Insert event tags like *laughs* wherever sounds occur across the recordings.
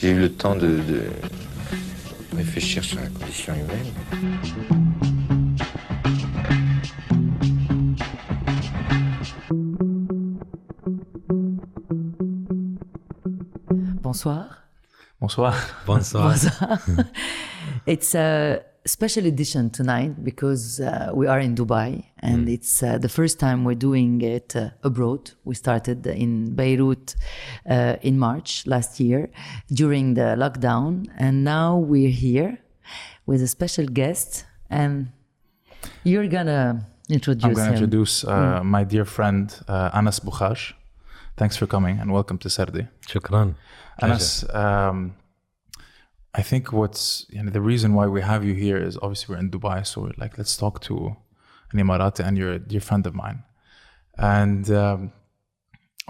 J'ai eu le temps de, de réfléchir sur la condition humaine. Bonsoir. Bonsoir. Bonsoir. Bonsoir. *laughs* it's a special edition tonight because uh, we are in Dubai and mm. it's uh, the first time we're doing it uh, abroad. We started in Beirut uh, in March last year during the lockdown, and now we're here with a special guest. And you're gonna introduce. I'm gonna him. introduce uh, mm. my dear friend uh, Anas Bukhash. Thanks for coming and welcome to Sarde. Shukran. Anas, um, I think what's you know the reason why we have you here is obviously we're in Dubai, so like let's talk to an Emirati and you're a dear friend of mine. And um,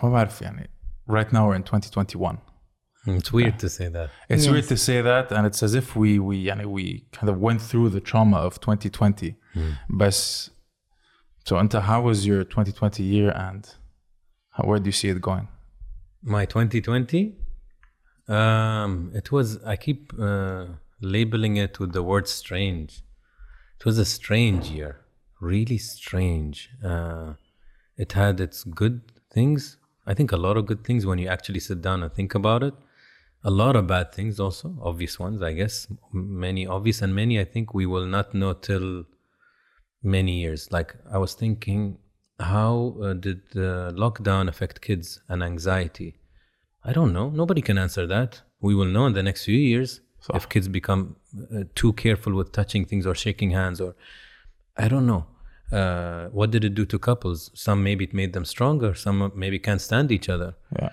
right now we're in 2021. Hmm, it's weird to say that. It's yes. weird to say that, and it's as if we we you know, we kind of went through the trauma of 2020. Mm. But so, Anta, how was your 2020 year, and how, where do you see it going? My 2020 um, it was, I keep uh, labeling it with the word strange. It was a strange year, really strange. Uh, it had its good things. I think a lot of good things when you actually sit down and think about it. A lot of bad things also, obvious ones, I guess. Many obvious, and many I think we will not know till many years. Like I was thinking, how uh, did the lockdown affect kids and anxiety? I don't know. Nobody can answer that. We will know in the next few years if kids become uh, too careful with touching things or shaking hands or I don't know. Uh, what did it do to couples? Some maybe it made them stronger. Some maybe can't stand each other. Yeah,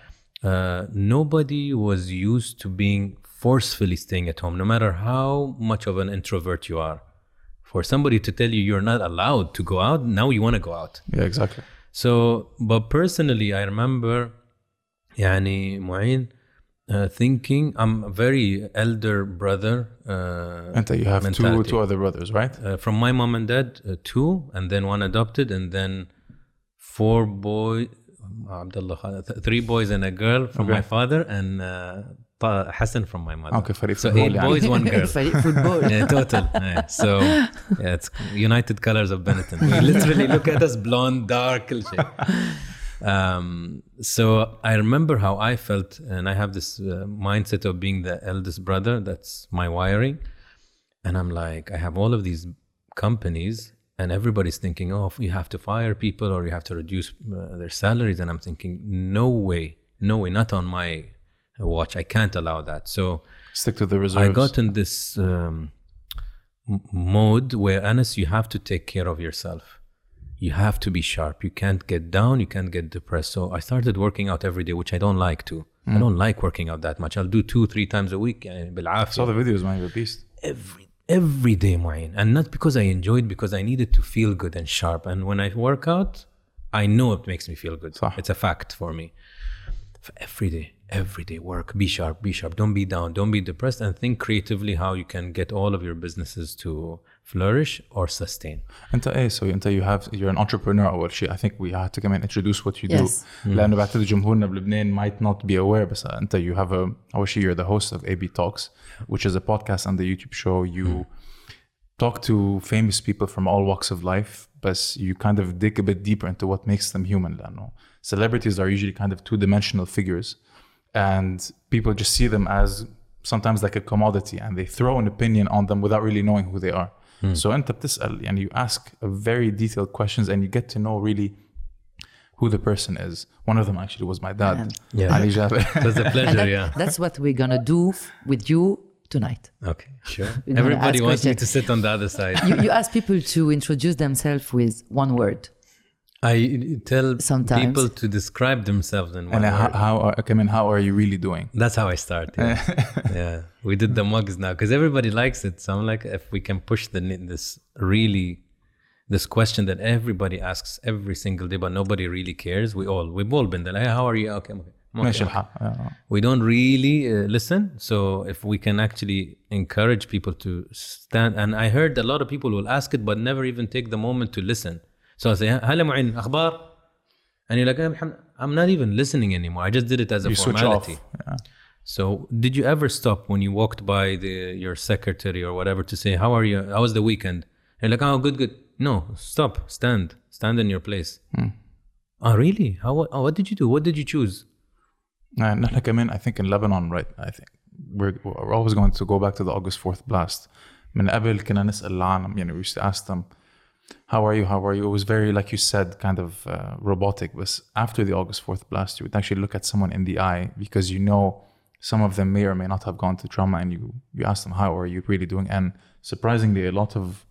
Uh, nobody was used to being forcefully staying at home, no matter how much of an introvert you are. For somebody to tell you you're not allowed to go out, now you want to go out. yeah, exactly. So, but personally, I remember, يعني معين, uh, thinking I'm a very elder brother. Uh, Anta, you have two mentality. two other brothers, right? Uh, from my mom and dad, uh, two, and then one adopted, and then four boys. Abdullah, Khan- th- three boys and a girl from my Okay. father, and uh, Ta- Hassan from my mother. Okay, فريق so فوتبول eight يعني. boys, one *laughs* girl. فريق football. yeah, total. Yeah. So yeah, it's United Colors of Benetton. We *laughs* literally look at us blonde, dark, كل شيء. Um, so I remember how I felt, and I have this uh, mindset of being the eldest brother. That's my wiring, and I'm like, I have all of these companies, and everybody's thinking, oh, you have to fire people or you have to reduce uh, their salaries, and I'm thinking, no way, no way, not on my watch. I can't allow that. So. Stick to the reserves. I got in this um, m- mode where Anas, you have to take care of yourself you have to be sharp. You can't get down. You can't get depressed. So I started working out every day, which I don't like to. Mm. I hmm. don't like working out that much. I'll do two, three times a week. Eh, I saw the videos, man. You're a beast. Every every day, mine, and not because I enjoyed, because I needed to feel good and sharp. And when I work out, I know it makes me feel good. صح. It's a fact for me. For every day, every day, work. Be sharp. Be sharp. Don't be down. Don't be depressed. And think creatively how you can get all of your businesses to flourish or sustain انت ايه so انت you have you're an entrepreneur اول شيء I think we have to كمان introduce what you Yes. do لانه بعتقد جمهورنا بلبنان might not be aware بس انت you have a اول شيء you're the host of AB Talks which is a podcast and the YouTube show you talk to famous people from all walks of life but you kind of dig a bit deeper into what makes them human لانه celebrities are usually kind of two-dimensional figures and people just see them as sometimes like a commodity and they throw an opinion on them without really knowing who they are so انت بتسأل يعني you ask a very detailed questions and you get to know really who the person is one of them actually was my dad Yeah. *laughs* Ali Jaber it was a And pleasure that- yeah That's what we're gonna do f- with you tonight. okay sure gonna everybody ask wants me questions. to sit on the other side You, you ask people to introduce themselves with one word. I tell Sometimes. people to describe themselves in one and how, how are, I mean, how are you really doing? That's how I start. Yeah, *laughs* yeah. we did the mugs now because everybody likes it. So I'm like, if we can push the this really this question that everybody asks every single day, but nobody really cares. We all we've all been there. Like, hey, how are you? Okay, okay. We don't really uh, listen. So if we can actually encourage people to stand, and I heard a lot of people will ask it, but never even take the moment to listen. So I say, هلا معين أخبار? And you're like, "Eh, Mohammed, I'm not even listening anymore. I just did it as a you switch off formality. yeah. So, did you ever stop when you walked by the your secretary or whatever to say, "How are you? How was the weekend?" You're like, "Oh, good, good." No, stop, stand, stand in your place. Oh, really? How? Oh, what did you do? What did you choose? And نحن كمان I think in Lebanon right I think we're, we're always going to go back to the August 4th blast من قبل كنا نسأل العالم يعني we used to ask them how are you? How are you? It was very like you said kind of uh, robotic. But after the August 4th blast you would actually look at someone in the eye because you know some of them may or may not have gone through trauma and you you ask them how are you really doing? And surprisingly a lot of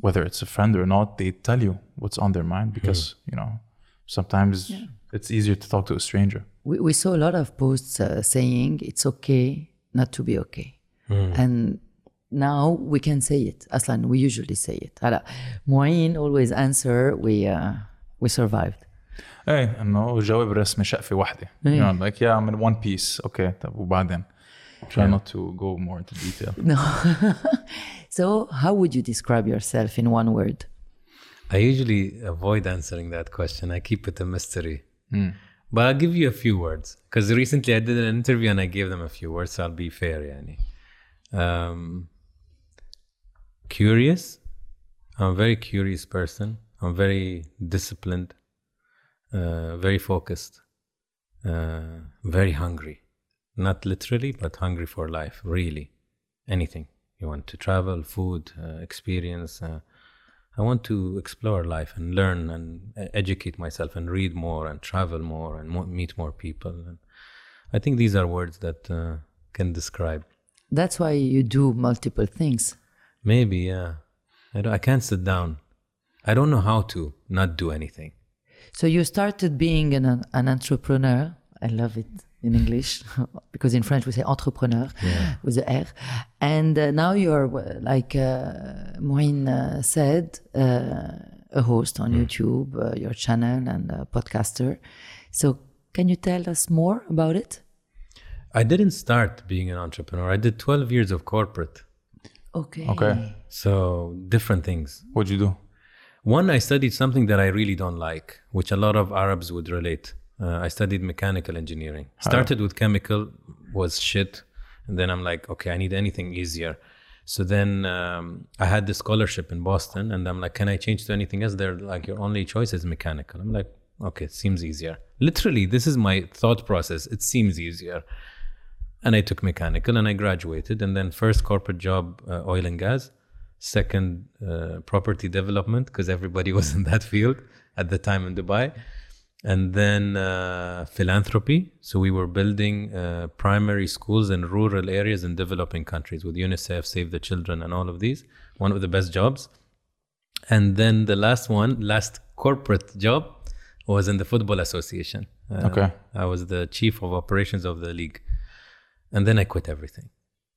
whether it's a friend or not they tell you what's on their mind because you know sometimes it's easier to talk to a stranger. We, we saw a lot of posts uh, saying it's okay not to be okay. And now we can say it. Aslan, we usually say it. هلا معين always answer we uh, we survived. ايه انه جاوب رسمه شقفه واحده you إيه. know like yeah I'm in one piece okay طب وبعدين try not to go more into detail No. *laughs* so how would you describe yourself in one word? I usually avoid answering that question. I keep it a mystery. But I'll give you a few words because recently I did an interview and I gave them a few words, so I'll be fair. Yani. Um, curious. I'm a very curious person. I'm very disciplined, uh, very focused, uh, very hungry. Not literally, but hungry for life, really. Anything. You want to travel, food, uh, experience. Uh, I want to explore life and learn and educate myself and read more and travel more and mo- meet more people. And I think these are words that uh, can describe. That's why you do multiple things. Maybe, yeah. I, don't, I can't sit down. I don't know how to not do anything. So you started being an, an entrepreneur. I love it in English *laughs* because in French we say entrepreneur with the R. And uh, now you're, uh, like uh, Moin uh, said, uh, a host on YouTube, uh, your channel, and a podcaster. So can you tell us more about it? I didn't start being an entrepreneur. I did 12 years of corporate. Okay. okay So different things. what'd you do One, I studied something that I really don't like, which a lot of Arabs would relate. Uh, I studied mechanical engineering. Started with chemical, was shit, and then I'm like, okay, I need anything easier. So then um, I had this scholarship in Boston, and I'm like, can I change to anything else? They're like, your only choice is mechanical. I'm like, okay, it seems easier. Literally, this is my thought process. It seems easier. And I took mechanical and I graduated. And then first corporate job, uh, oil and gas. Second, uh, property development because everybody *laughs* was in that field at the time in Dubai. And then uh, philanthropy. So we were building uh, primary schools in rural areas in developing countries with UNICEF, Save the Children, and all of these. One of the best jobs. And then the last one, last corporate job, was in the Football Association. Uh, Okay. I was the chief of operations of the league and then I quit everything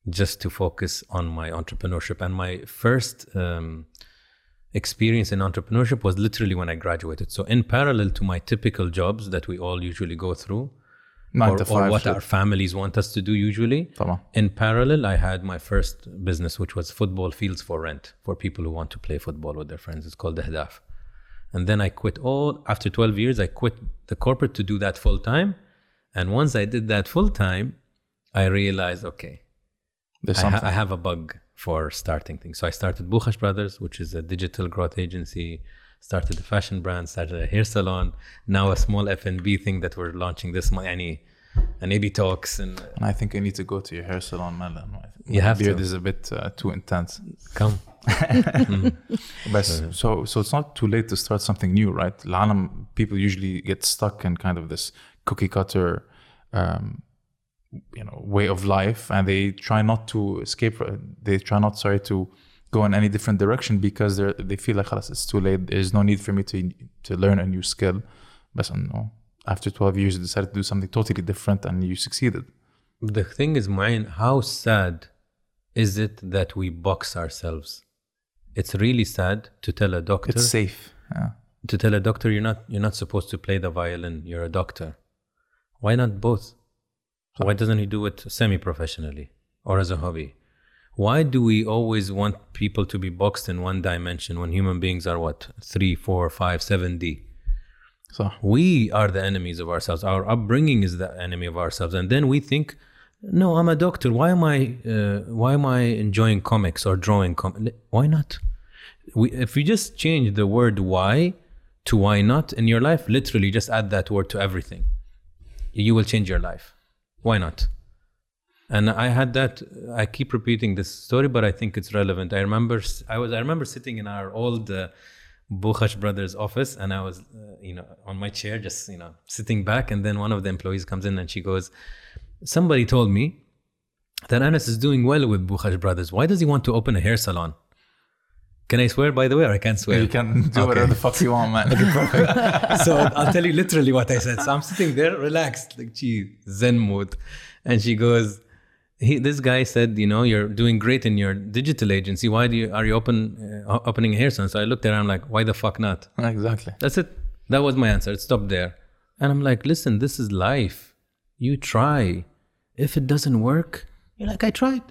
just to focus on my entrepreneurship. And my first um, experience in entrepreneurship was literally when I graduated. So, in parallel to my typical jobs that we all usually go through, Nine or, to five, or what our families want us to do usually. In parallel, I had my first business, which was football fields for rent for people who want to play football with their friends. It's called the Hadaf. And then I quit all, after 12 years, I quit the corporate to do that full time. And once I did that full time, I realized, okay, there's I, ha- something I have a bug for starting things. So I started Bukhash Brothers, which is a digital growth agency. Started a fashion brand. Started a hair salon. Now a small F and B thing that we're launching this month. Any, an AB talks and and I think I need to go to your hair salon man You have beard to. is a bit uh, too intense come. *laughs* but so so it's not too late to start something new right العالم people usually get stuck in kind of this cookie cutter um, you know way of life and they try not to escape uh, they try not sorry to go in any different direction because they they feel like it's too late. There's no need for me to to learn a new skill. But after 12 years you decided to do something totally different and you succeeded. The thing is mine how sad is it that we box ourselves? It's really sad to tell a doctor it's safe yeah. to tell a doctor you're not you're not supposed to play the violin. You're a doctor. Why not both? Why doesn't he do it semi-professionally or as a hobby? Why do we always want people to be boxed in one dimension when human beings are what three, four, five, seven D? so we are the enemies of ourselves our upbringing is the enemy of ourselves and then we think No, I'm a doctor. Why am I? Uh, why am I enjoying comics or drawing? Com- why not? We, if you just change the word "why" to "why not" in your life, literally just add that word to everything, you will change your life. Why not? And I had that. I keep repeating this story, but I think it's relevant. I remember I was. I remember sitting in our old uh, Bukhash brothers' office, and I was, uh, you know, on my chair, just you know, sitting back. And then one of the employees comes in, and she goes, "Somebody told me that Anas is doing well with Bukhash brothers. Why does he want to open a hair salon?" Can I swear, by the way, or I can't swear? You can do whatever the fuck you want, man. *laughs* so I'll tell you literally what I said. So I'm sitting there, relaxed, like gee, Zen mode, and she goes, he, "This guy said, you know, you're doing great in your digital agency. Why do you are you open uh, opening a hair salon?" So I looked at her. I'm like, "Why the fuck not?" exactly. That's it. That was my answer. It stopped there, and I'm like, "Listen, this is life. You try. If it doesn't work, you're like, I tried."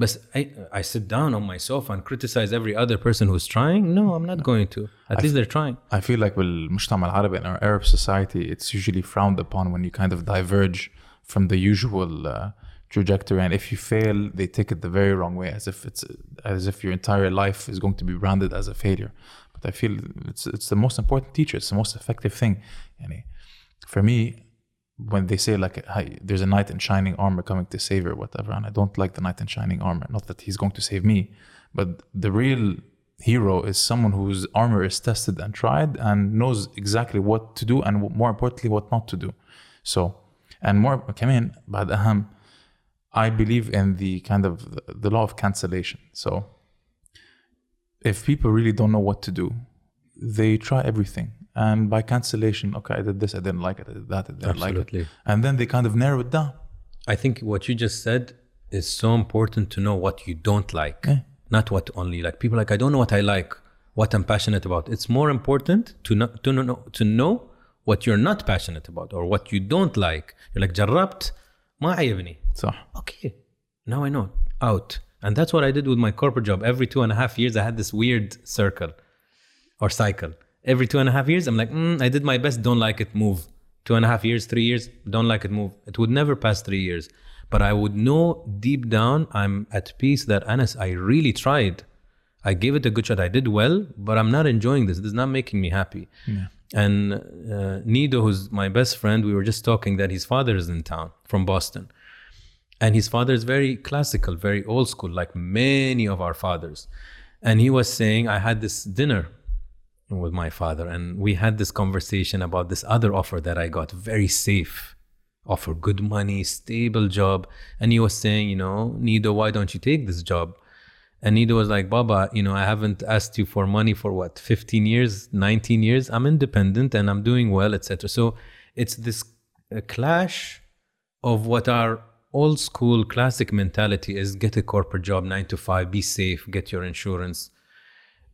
But I, I sit down on my sofa and criticize every other person who's trying. No, I'm not going to. At least they're trying. I feel like بالمجتمع العربي in our Arab society, it's usually frowned upon when you kind of diverge from the usual uh, trajectory. And if you fail, they take it the very wrong way, as if it's as if your entire life is going to be branded as a failure. But I feel it's it's the most important teacher. It's the most effective thing. Yani, for me, when they say like hi, there's a knight in shining armor coming to save you or whatever, and I don't like the knight in shining armor. Not that he's going to save me, but the real hero is someone whose armor is tested and tried and knows exactly what to do and more importantly what not to do. So and more كمان بعد أهم I believe in the kind of the law of cancellation. So if people really don't know what to do, they try everything. And by cancellation, okay, I did this, I didn't like it, I did that, I didn't like Absolutely. it. And then they kind of narrow it down. I think what you just said is so important to know what you don't like, not what only like. People are like I don't know what I like, what I'm passionate about. It's more important to know to know to know what you're not passionate about or what you don't like. You're like جربت ما عجبني. صح. Okay, now I know out, and that's what I did with my corporate job. Every two and a half years, I had this weird circle or cycle. Every two and a half years, I'm like, mm, I did my best, don't like it, move. Two and a half years, three years, don't like it, move. It would never pass three years. But I would know deep down, I'm at peace that Anas, I really tried. I gave it a good shot. I did well, but I'm not enjoying this. This is not making me happy. And uh, Nido, who's my best friend, we were just talking that his father is in town from Boston. And his father is very classical, very old school, like many of our fathers. And he was saying, I had this dinner with my father, and we had this conversation about this other offer that I got, very safe offer, good money, stable job. And he was saying, you know, Nido, why don't you take this job? And Nido was like, Baba, you know, I haven't asked you for money for what, 15 years, 19 years? I'm independent and I'm doing well, etc. So it's this clash of what our old school classic mentality is get a corporate job, nine to five, be safe, get your insurance.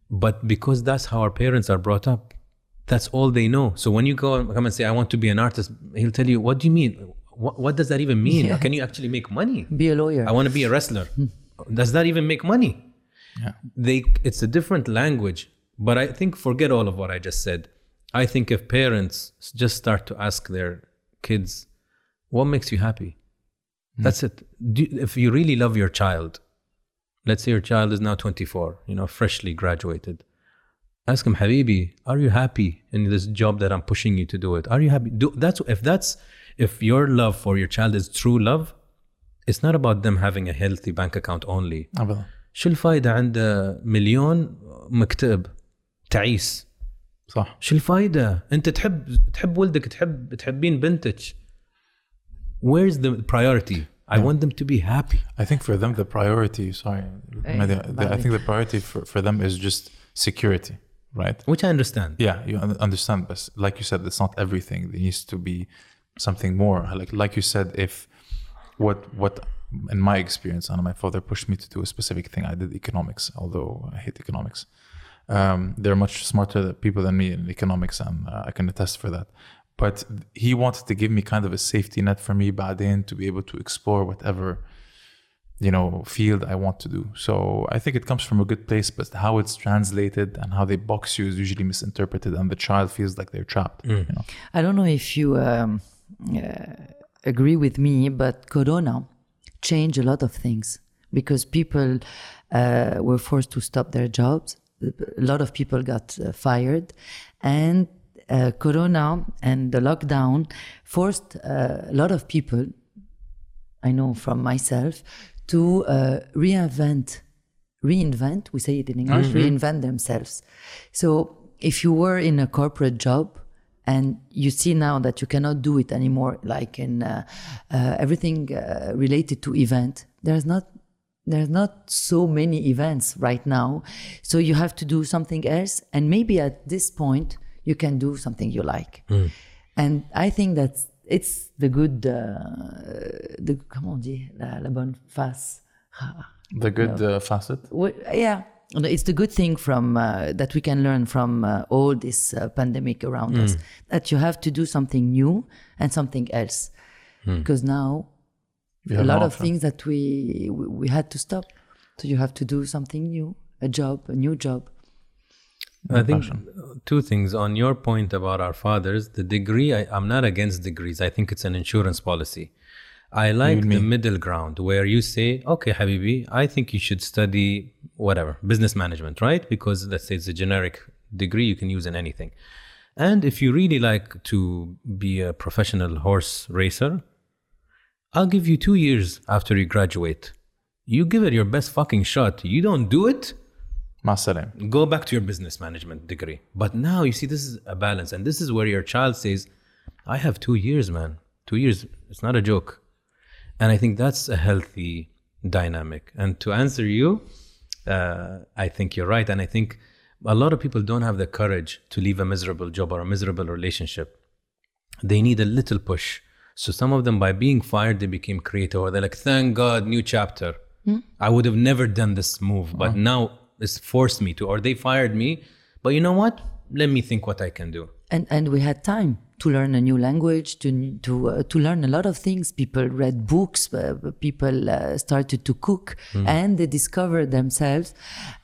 But because that's how our parents are brought up, that's all they know. So when you go and come and say, I want to be an artist, he'll tell you, What do you mean? What, what does that even mean? Yeah. Can you actually make money? Be a lawyer. I want to be a wrestler. Does that even make money? Yeah. They it's a different language. But I think forget all of what I just said. I think if parents just start to ask their kids, what makes you happy? Hmm. That's it. Do, if you really love your child, let's say your child is now 24, you know, freshly graduated. Ask him, Habibi, are you happy in this job that I'm pushing you to do it? Are you happy? Do, that's if that's if your love for your child is true love, it's not about them having a healthy bank account only. أبدا. شو الفايدة عند مليون مكتئب تعيس صح. شو الفايدة انت تحب تحب ولدك تحب تحبين بنتك where's the priority I want them to be happy I think for them the priority, sorry, Hey, Mehdi, the- I think the priority for, for them is just security, right? which I understand Yeah, you understand, but like you said, it's not everything. There needs to be something more. Like like you said, if what what in my experience, and my father pushed me to do a specific thing. I did economics, although I hate economics. Um, they're much smarter people than me in economics, and uh, I can attest for that. But he wanted to give me kind of a safety net for me back then to be able to explore whatever you know field I want to do. So I think it comes from a good place, but how it's translated and how they box you is usually misinterpreted, and the child feels like they're trapped. You know? I don't know if you um, uh, agree with me, but Corona changed a lot of things because people uh, were forced to stop their jobs. A lot of people got uh, fired, and uh, Corona and the lockdown forced uh, a lot of people, I know from myself, to uh, reinvent, reinvent, we say it in English, reinvent themselves. So if you were in a corporate job, and you see now that you cannot do it anymore like in uh, uh, everything uh, related to event there's not there's not so many events right now. So you have to do something else. And maybe at this point you can do something you like. And i think that it's the good uh, the comment on dit la, la bonne face. The good uh, facet. Well, yeah. It's the good thing from uh, that we can learn from uh, all this uh, pandemic around us that you have to do something new and something else. Because now a lot of things that we we we had to stop. So you have to do something new a job a new job I think two things on your point about our fathers. The degree, I, I'm not against degrees. I think it's an insurance policy. I like the middle ground where you say, okay, Habibi, I think you should study whatever, business management, right? Because let's say it's a generic degree you can use in anything. And if you really like to be a professional horse racer, I'll give you two years after you graduate. You give it your best fucking shot. You don't do it, Ma salam. go back to your business management degree. But now you see, this is a balance, and this is where your child says, "I have two years, man. Two years. It's not a joke." And I think that's a healthy dynamic. And to answer you, uh, I think you're right, and I think a lot of people don't have the courage to leave a miserable job or a miserable relationship. They need a little push. So some of them, by being fired, they became creative, or they're like, "Thank God, new chapter." I would have never done this move, but now this forced me to, or they fired me. But you know what? Let me think what I can do. And and we had time to learn a new language, to to uh, to learn a lot of things. People read books, uh, people uh, started to cook, mm. and they discovered themselves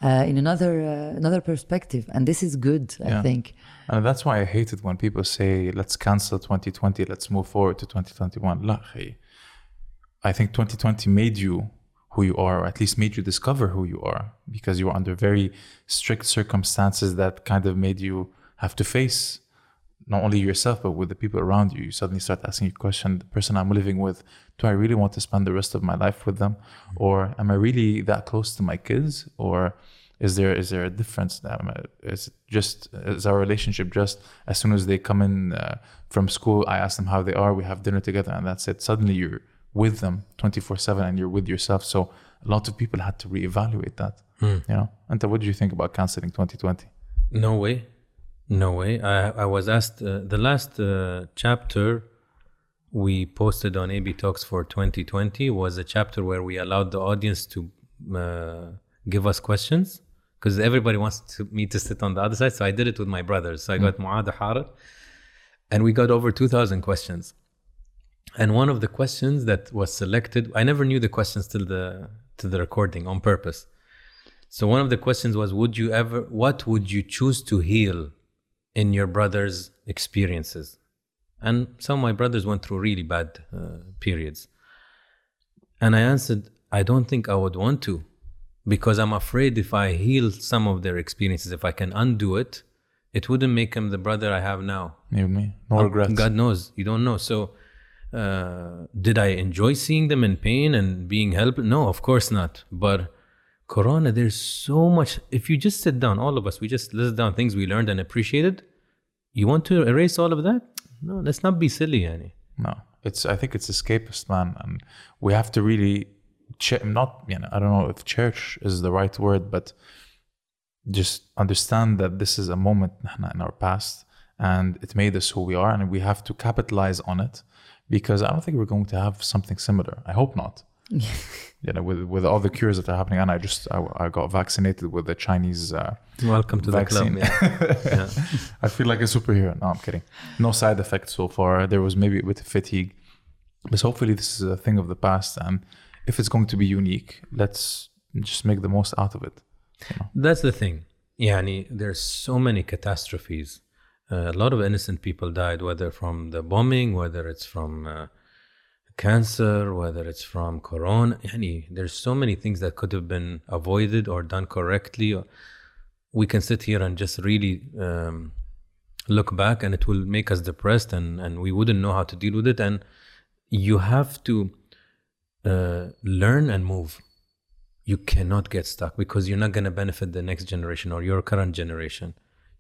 uh, in another uh, another perspective. And this is good, yeah. I think. And that's why I hate it when people say, "Let's cancel 2020. Let's move forward to 2021." I think 2020 made you who you are, or at least made you discover who you are, because you were under very strict circumstances that kind of made you have to face not only yourself, but with the people around you. You suddenly start asking your question the person I'm living with, do I really want to spend the rest of my life with them? Or am I really that close to my kids? Or is there is there a difference Is just is our relationship just as soon as they come in uh, from school, I ask them how they are, we have dinner together, and that's it. Suddenly you're with them 24 7 and you're with yourself. So a lot of people had to reevaluate that. You know? And what did you think about canceling 2020? No way. No way. I, I was asked uh, the last uh, chapter we posted on AB Talks for 2020 was a chapter where we allowed the audience to uh, give us questions because everybody wants to, me to sit on the other side. So I did it with my brothers. So I got Muad Harar and we got over 2,000 questions. And one of the questions that was selected, I never knew the questions till the to the recording on purpose. So one of the questions was, would you ever, what would you choose to heal in your brother's experiences? And some of my brothers went through really bad uh, periods. And I answered, I don't think I would want to because I'm afraid if I heal some of their experiences, if I can undo it, it wouldn't make him the brother I have now. Me? No regrets. God knows, you don't know. So, uh, did I enjoy seeing them in pain and being helped? No, of course not. But Corona, there's so much. If you just sit down, all of us, we just list down things we learned and appreciated. You want to erase all of that? No, let's not be silly, Annie. No, it's. I think it's escapist, man, and we have to really, ch- not. You know, I don't know if church is the right word, but just understand that this is a moment in our past, and it made us who we are, and we have to capitalize on it because I don't think we're going to have something similar. I hope not. *laughs* you know, with with all the cures that are happening, and I just I, I got vaccinated with the Chinese. Uh, Welcome to Vaccine. the club. *laughs* Yeah. I feel like a superhero. No, I'm kidding. No side effects so far. There was maybe a bit of fatigue, but hopefully this is a thing of the past. And if it's going to be unique, let's just make the most out of it. That's the thing. Yani, there's so many catastrophes. Uh, a lot of innocent people died, whether from the bombing, whether it's from uh, cancer, whether it's from corona. Yani, there's so many things that could have been avoided or done correctly. We can sit here and just really um, look back, and it will make us depressed, and and we wouldn't know how to deal with it. And you have to uh, learn and move. You cannot get stuck because you're not going to benefit the next generation or your current generation.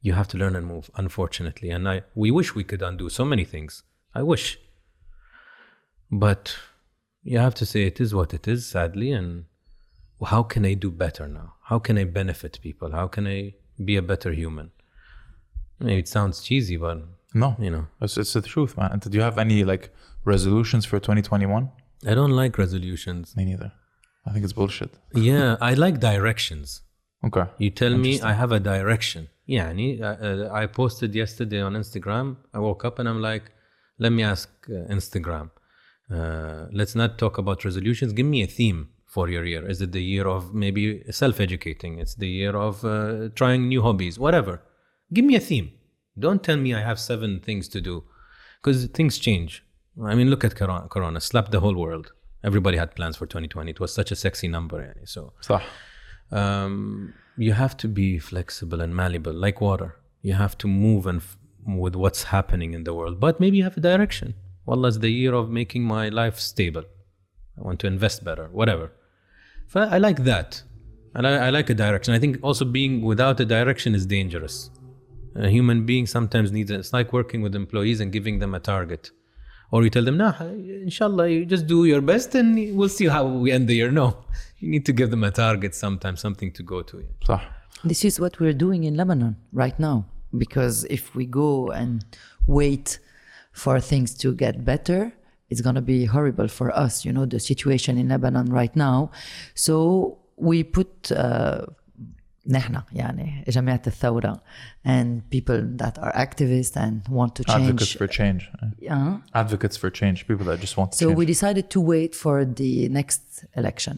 You have to learn and move, unfortunately. And I, we wish we could undo so many things. I wish. But you have to say it is what it is, sadly. And how can I do better now? How can I benefit people? How can I be a better human? Maybe it sounds cheesy, but No, you know, it's, it's the truth, man. And do you have any like resolutions for 2021? I don't like resolutions. Me neither. I think it's bullshit. Yeah, I like directions. Okay. You tell me I have a direction. يعني uh, uh, I posted yesterday on Instagram. I woke up and I'm like, let me ask uh, Instagram. Uh, let's not talk about resolutions. Give me a theme for your year. Is it the year of maybe self-educating? It's the year of uh, trying new hobbies. Whatever. Give me a theme. Don't tell me I have seven things to do, because things change. I mean, look at Corona. Corona slapped the whole world. Everybody had plans for 2020. It was such a sexy number. يعني. So صح. um, you have to be flexible and malleable like water. You have to move and f- with what's happening in the world but maybe you have a direction. Well it's the year of making my life stable. I want to invest better whatever. I like that. I, I like a direction. I think also being without a direction is dangerous. A human being sometimes needs it. it's like working with employees and giving them a target or you tell them, nah, inshallah, you just do your best and we'll see how we end the year. No, you need to give them a target sometimes, something to go to. This is what we're doing in Lebanon right now. Because if we go and wait for things to get better, it's going to be horrible for us, you know, the situation in Lebanon right now. So we put uh, نحن يعني جماعة الثورة and people that are activists and want to Advocates change. for change. Yeah. Advocates for change. People that just want to So change. we decided to wait for the next election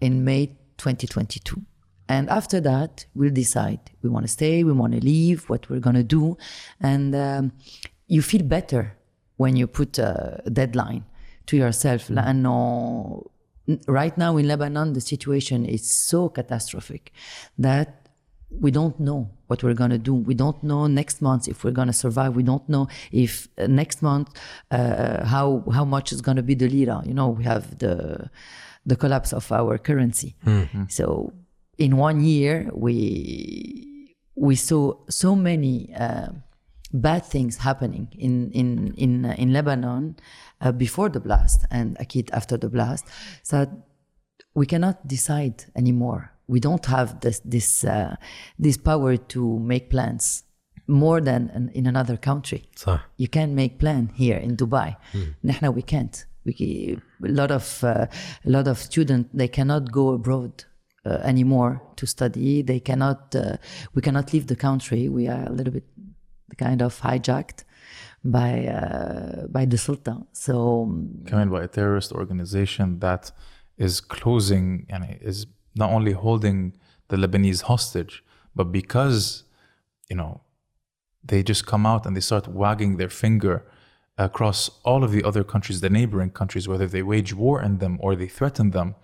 in May 2022. And after that, we'll decide we want to stay, we want to leave, what we're going to do. And um, you feel better when you put a deadline to yourself. لأنه right now in Lebanon, the situation is so catastrophic that we don't know what we're going to do. We don't know next month if we're going to survive. We don't know if uh, next month uh, how how much is going to be the lira. You know, we have the the collapse of our currency. So in one year, we we saw so many uh, bad things happening in in in uh, in Lebanon uh, before the blast and Akid after the blast. So we cannot decide anymore. We don't have this this uh, this power to make plans more than in, in another country. صح. You can make plan here in Dubai. نحن we can't. We, a lot of uh, a lot of students they cannot go abroad uh, anymore to study. They cannot. Uh, we cannot leave the country. We are a little bit kind of hijacked by uh, by the Sultan. So um, coming by a terrorist organization that is closing and is not only holding the Lebanese hostage, but because you know they just come out and they start wagging their finger across all of the other countries, the neighboring countries, whether they wage war in them or they threaten them.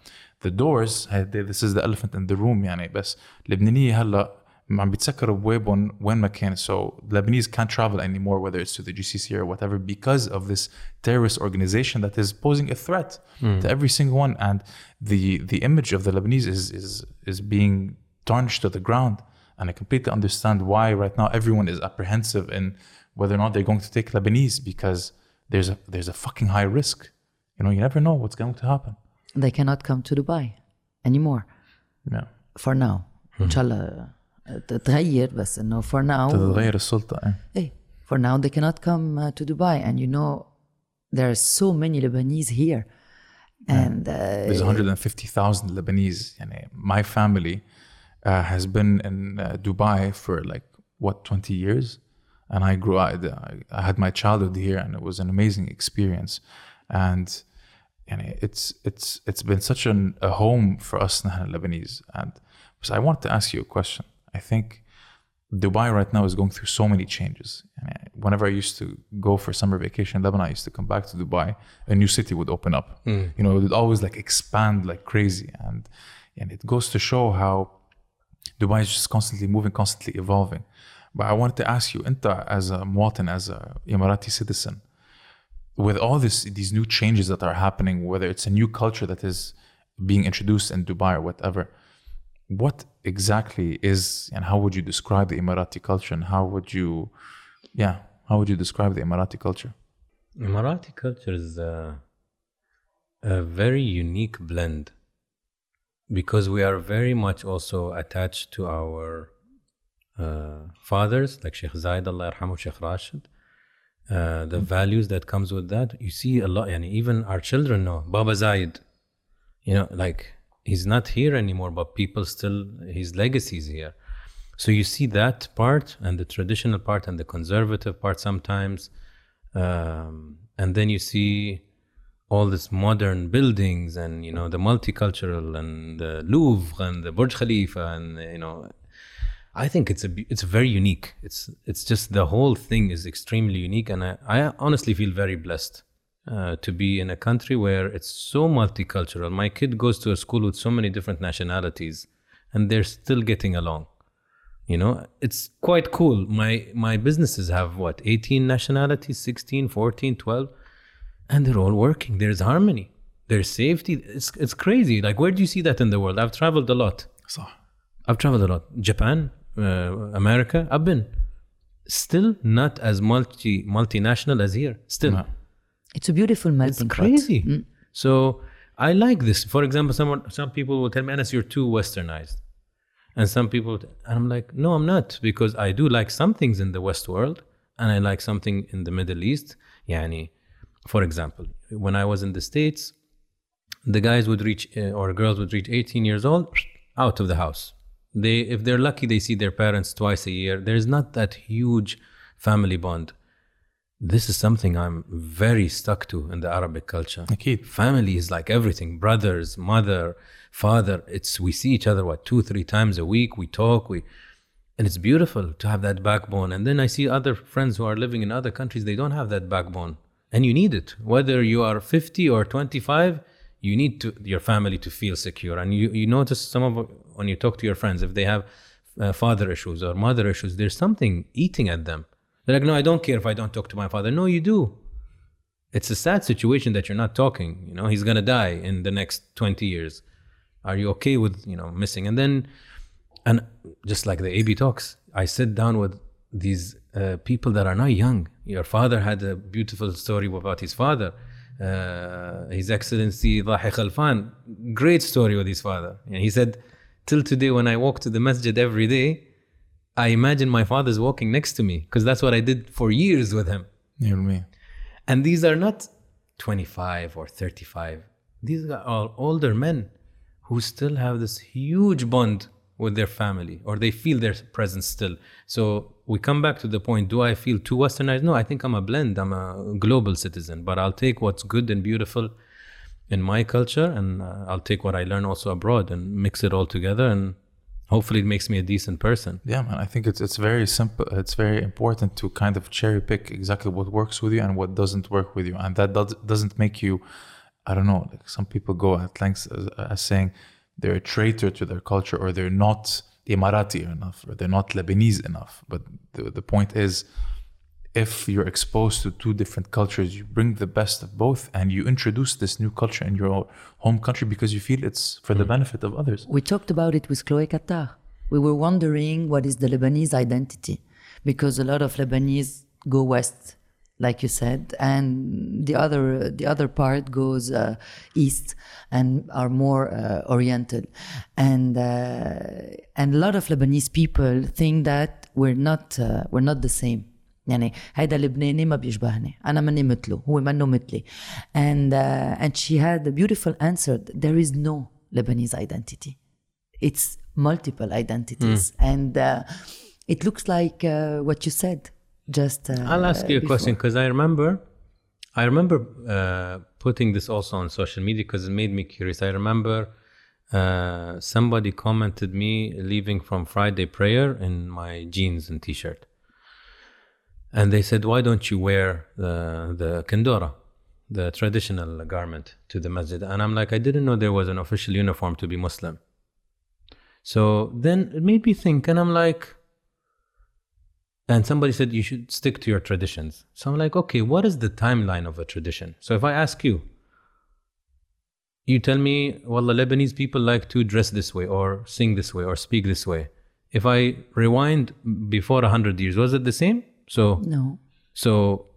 The doors, this is the elephant in the room يعني بس اللبنانية هلا عم بيتسكروا بوابهم وين ما كان so Lebanese can't travel anymore whether it's to the GCC or whatever because of this terrorist organization that is posing a threat to every single one and the the image of the Lebanese is is is being tarnished to the ground and I completely understand why right now everyone is apprehensive in whether or not they're going to take Lebanese because there's a there's a fucking high risk you know you never know what's going to happen they cannot come to Dubai anymore yeah for now. إن شاء الله تتغير بس إنه for now تتغير السلطة eh? Hey, for now they cannot come uh, to Dubai, and you know there are so many Lebanese here, and uh, There's 150,000 Lebanese. يعني my family uh, has been in uh, Dubai for like what 20 years, and I grew up. I, I had my childhood here, and it was an amazing experience. And يعني it's it's it's been such an, a home for us نحن Lebanese. And so I want to ask you a question. I think Dubai right now is going through so many changes. And whenever I used to go for summer vacation in Lebanon, I used to come back to Dubai, a new city would open up. Mm. You know, it would always like expand like crazy. And and it goes to show how Dubai is just constantly moving, constantly evolving. But I wanted to ask you, Inta, as a Muatin, as a Emirati citizen, with all this these new changes that are happening, whether it's a new culture that is being introduced in Dubai or whatever, what exactly is and how would you describe the Emirati culture and how would you, yeah, how would you describe the Emirati culture? Emirati culture is a, a very unique blend because we are very much also attached to our uh, fathers, like Sheikh Zayed, Allah yarhamu, Sheikh Rashid. Uh, the values that comes with that, you see a lot. Yani even our children know Baba Zayed. You know, like he's not here anymore, but people still his legacy is here. So you see that part and the traditional part and the conservative part sometimes, um, and then you see all this modern buildings and you know the multicultural and the Louvre and the Burj Khalifa and you know I think it's a it's very unique. It's it's just the whole thing is extremely unique, and I, I honestly feel very blessed uh, to be in a country where it's so multicultural. My kid goes to a school with so many different nationalities, and they're still getting along. You know, it's quite cool. My my businesses have what 18 nationalities, 16, 14, 12, and they're all working. There's harmony. There's safety. It's it's crazy. Like where do you see that in the world? I've traveled a lot. So. I've traveled a lot. Japan, uh, America. I've been. Still not as multi multinational as here. Still, No. It's a beautiful melting pot. It's crazy. So I like this. For example, someone some people will tell me, "Anas, you're too westernized," and some people, and I'm like, "No, I'm not," because I do like some things in the West world, and I like something in the Middle East. Yani, for example, when I was in the States, the guys would reach uh, or girls would reach 18 years old, out of the house. They, if they're lucky, they see their parents twice a year. There's not that huge family bond this is something I'm very stuck to in the Arabic culture. Family is like everything brothers, mother, father. It's we see each other, what, two, three times a week. We talk, we. And it's beautiful to have that backbone. And then I see other friends who are living in other countries, they don't have that backbone. And you need it. Whether you are 50 or 25, you need to, your family to feel secure. And you, you notice some of, when you talk to your friends, if they have uh, father issues or mother issues, there's something eating at them they're like, no, I don't care if I don't talk to my father. No, you do. It's a sad situation that you're not talking. You know, he's gonna die in the next 20 years. Are you okay with you know missing? And then, and just like the AB talks, I sit down with these uh, people that are not young. Your father had a beautiful story about his father. Uh, his Excellency Dahi Khalfan, great story with his father. And he said, till today when I walk to the masjid every day, I imagine my father's walking next to me because that's what I did for years with him. Me. And these are not 25 or 35. These are all older men who still have this huge bond with their family or they feel their presence still. So we come back to the point do I feel too westernized? No, I think I'm a blend. I'm a global citizen, but I'll take what's good and beautiful in my culture and uh, I'll take what I learn also abroad and mix it all together and hopefully it makes me a decent person. Yeah, man. I think it's it's very simple. It's very important to kind of cherry pick exactly what works with you and what doesn't work with you, and that does, doesn't make you. I don't know. Like some people go at lengths as, as saying they're a traitor to their culture or they're not Emirati enough or they're not Lebanese enough. But the, the point is, if you're exposed to two different cultures, you bring the best of both and you introduce this new culture in your home country because you feel it's for the benefit of others. We talked about it with Chloe Kattar. We were wondering what is the Lebanese identity because a lot of Lebanese go west, like you said, and the other the other part goes uh, east and are more uh, oriental, and uh, and a lot of Lebanese people think that we're not uh, we're not the same. يعني هيدا لبناني ما بيشبهني انا ماني مثله هو منه مثلي and uh, and she had a beautiful answer there is no Lebanese identity it's multiple identities and uh, it looks like uh, what you said just uh, I'll ask you a before. question because I remember, I remember uh, putting this also on social media because it made me curious. I remember uh, somebody commented me leaving from Friday prayer in my jeans and t-shirt. And they said, why don't you wear the, the kendora, the traditional garment to the masjid? And I'm like, I didn't know there was an official uniform to be Muslim. So then it made me think, and I'm like, and somebody said you should stick to your traditions. So I'm like, okay, what is the timeline of a tradition? So if I ask you, you tell me, well, the Lebanese people like to dress this way, or sing this way, or speak this way. If I rewind before 100 years, was it the same? So, No. so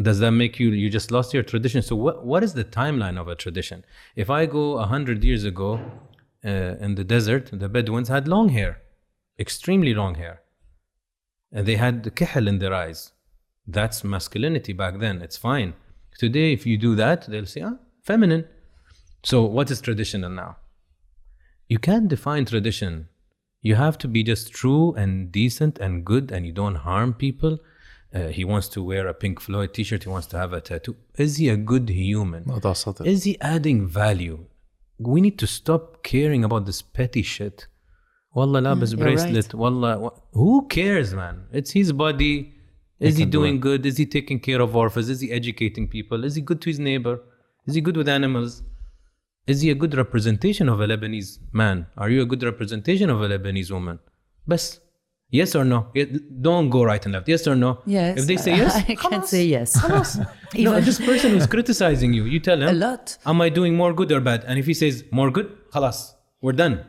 does that make you, you just lost your tradition? So, what, what is the timeline of a tradition? If I go a 100 years ago uh, in the desert, the Bedouins had long hair, extremely long hair. And they had the kihl in their eyes. That's masculinity back then. It's fine. Today, if you do that, they'll say, ah, feminine. So, what is traditional now? You can't define tradition you have to be just true and decent and good and you don't harm people uh, he wants to wear a Pink Floyd T-shirt. He wants to have a tattoo. Is he a good human? Is he adding value? We need to stop caring about this petty shit. Wallah labas mm, bracelet. Right. Wallah, wa- who cares, man? It's his body. Is he, doing do good? Is he taking care of orphans? Is he educating people? Is he good to his neighbor? Is he good with animals? is he a good representation of a Lebanese man? Are you a good representation of a Lebanese woman? Best. Yes or no? Don't go right and left. Yes or no? Yes. If they say yes, *laughs* I can't say yes. *laughs* no, this person who's criticizing you, you tell him. A lot. Am I doing more good or bad? And if he says more good, halas, we're done.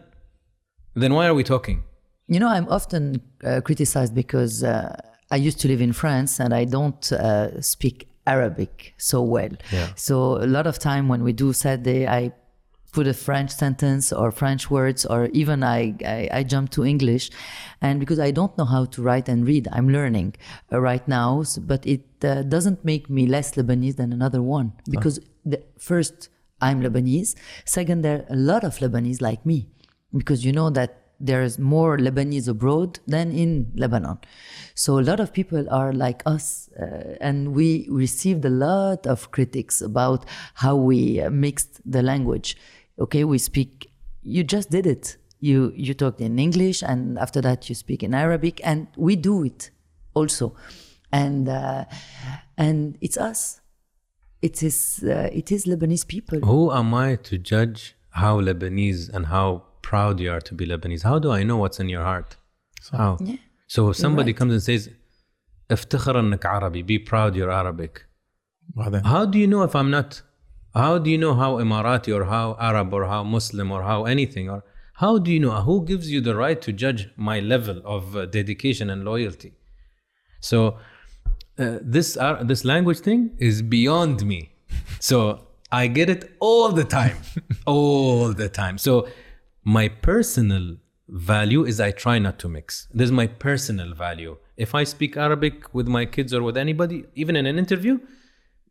Then why are we talking? You know, I'm often uh, criticized because uh, I used to live in France and I don't uh, speak Arabic so well. Yeah. So a lot of time when we do Sarde, I put a French sentence or French words, or even I, I, I jump to English. And because I don't know how to write and read, I'm learning uh, right now. So, but it uh, doesn't make me less Lebanese than another one. Because the, first, I'm Lebanese. Second, there are a lot of Lebanese like me. Because you know that there's more Lebanese abroad than in Lebanon. So a lot of people are like us, uh, and we received a lot of critics about how we uh, mixed the language Okay, we speak. You just did it. You you talked in English, and after that you speak in Arabic, and we do it also, and uh, and it's us. It is uh, it is Lebanese people. Who am I to judge how Lebanese and how proud you are to be Lebanese? How do I know what's in your heart? How? Yeah. So if somebody right. comes and says, افتخر انك عربي, be proud you're Arabic. بعدين How do you know if I'm not? how do you know how Emirati or how Arab or how Muslim or how anything or how do you know? Who gives you the right to judge my level of uh, dedication and loyalty? So uh, this uh, this language thing is beyond me. So I get it all the time, *laughs* all the time. So my personal value is I try not to mix. This is my personal value. If I speak Arabic with my kids or with anybody, even in an interview,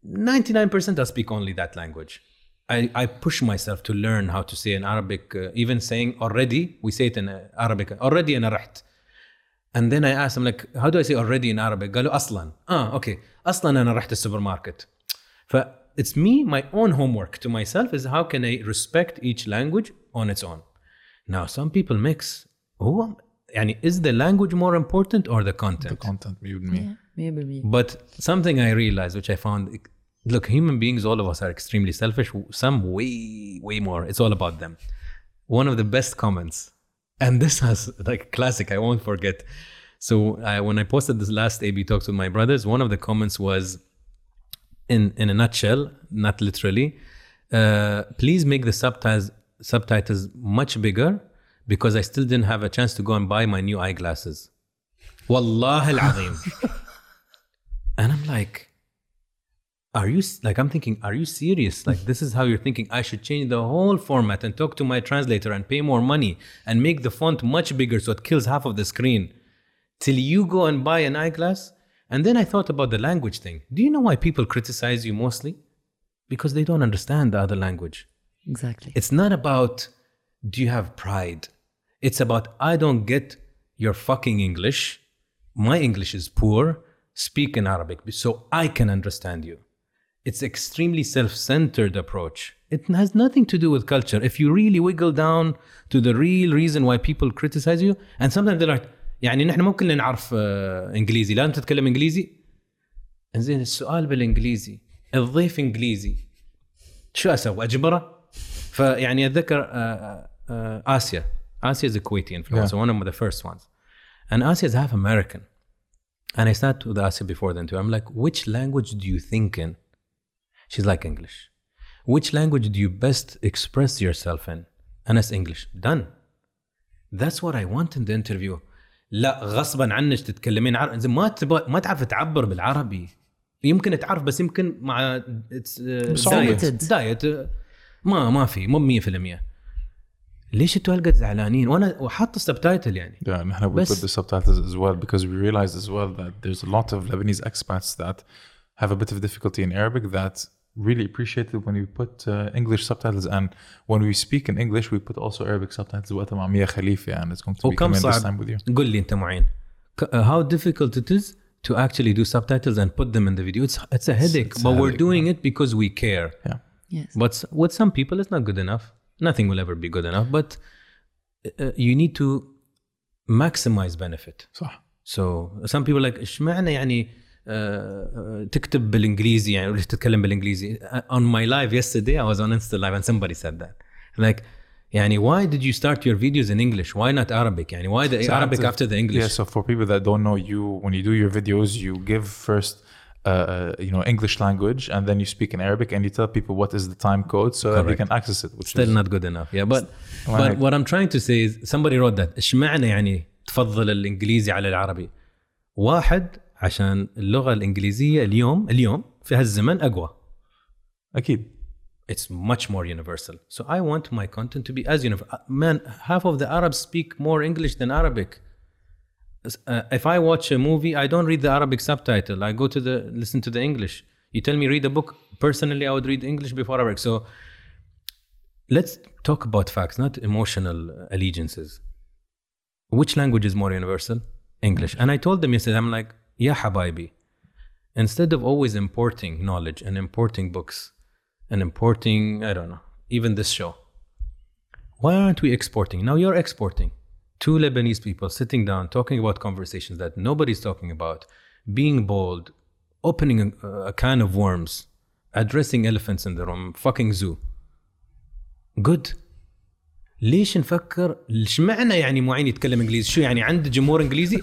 99% I speak only that language. I, I push myself to learn how to say in Arabic, uh, even saying already, we say it in uh, Arabic, already أنا رحت. And then I asked him like, how do I say already in Arabic? قالوا أصلا. Ah, okay. أصلا أنا رحت السوبرماركت. ف it's me, my own homework to myself is how can I respect each language on its own. Now, some people mix. هو يعني is the language more important or the content? the content 100% Maybe me. But something I realized, which I found, look, human beings, all of us are extremely selfish. Some way, way more. It's all about them. One of the best comments, and this has like classic, I won't forget. So I, when I posted this last AB talks with my brothers, one of the comments was, in in a nutshell, not literally, uh, please make the subtitles subtitles much bigger because I still didn't have a chance to go and buy my new eyeglasses. Wallah al *laughs* and I'm like, are you like, I'm thinking, are you serious? Like, this is how you're thinking. I should change the whole format and talk to my translator and pay more money and make the font much bigger so it kills half of the screen till you go and buy an eyeglass. And then I thought about the language thing. Do you know why people criticize you mostly? Because they don't understand the other language. Exactly. It's not about do you have pride? It's about I don't get your fucking English. My English is poor. Speak in Arabic so I can understand you it's extremely self-centered approach. It has nothing to do with culture. If you really wiggle down to the real reason why people criticize you and sometimes they're like يعني نحن مو كلنا نعرف انجليزي لازم تتكلم انجليزي انزين السؤال بالانجليزي الضيف انجليزي شو اسوي اجبره فيعني اتذكر uh, uh, اسيا اسيا is a Kuwaitian film so one of the first ones. And Ascia is half American. And I said to the before then too. I'm like which language do you think in? She's like English. Which language do you best express yourself in? And it's English. Done. That's what I want in the interview. لا غصبا عنك تتكلمين عربي زين ما تبغى ما تعرف تعبر بالعربي يمكن تعرف بس يمكن مع صعوبة. دايت دايت ما ما في مو 100% ليش انتوا هالقد زعلانين وانا وحاط السبتايتل يعني Yeah, and we بس- put the subtitles as well because we realized as well that there's a lot of Lebanese expats that have a bit of difficulty in Arabic that really appreciate it when we put uh, English subtitles and when we speak in English we put also Arabic subtitles وقتها مع ميا خليفة and it's going to be وكم coming this time صعب with you. قل لي انت معين ك- uh, how difficult it is to actually do subtitles and put them in the video it's it's a headache it's a but we're headache, doing it because we care Yeah. Yes. but s- with some people it's not good enough nothing will ever be good enough but uh, you need to maximize benefit صح. so some people like اشمعنى يعني uh, uh, تكتب بالانجليزي يعني ولا تتكلم بالانجليزي Uh, on my live yesterday I was on Insta live and somebody said that like يعني why did you start your videos in English why not Arabic يعني why the So Arabic after- after the English Yeah, so for people that don't know you, when you do your videos, you give first, uh, uh, you know, English language, and then you speak in Arabic, and you tell people what is the time code so that they Correct. can access it. Which still is not good enough yeah but Right. but what I'm trying to say is somebody wrote that اشمعنى يعني تفضل الانجليزي على العربي واحد عشان اللغة الإنجليزية اليوم اليوم في هالزمن أقوى أكيد. it's much more universal. So I want my content to be as universal. Man, half of the Arabs speak more English than Arabic. Uh, if I watch a movie, I don't read the Arabic subtitle. I go to the listen to the English. You tell me read a book. Personally, I would read English before Arabic. So let's talk about facts, not emotional allegiances. Which language is more universal? English. And I told them yesterday, I'm like, yeah, habibi. Instead of always importing knowledge and importing books, and importing, I don't know, even this show. Why aren't we exporting? Now you're exporting. Two Lebanese people sitting down talking about conversations that nobody's talking about, being bold, opening a, a can of worms, addressing elephants in the room, fucking zoo. Good. ليش نفكر؟ إيش معنى يعني معين يتكلم إنجليزي؟ شو يعني عنده جمهور إنجليزي؟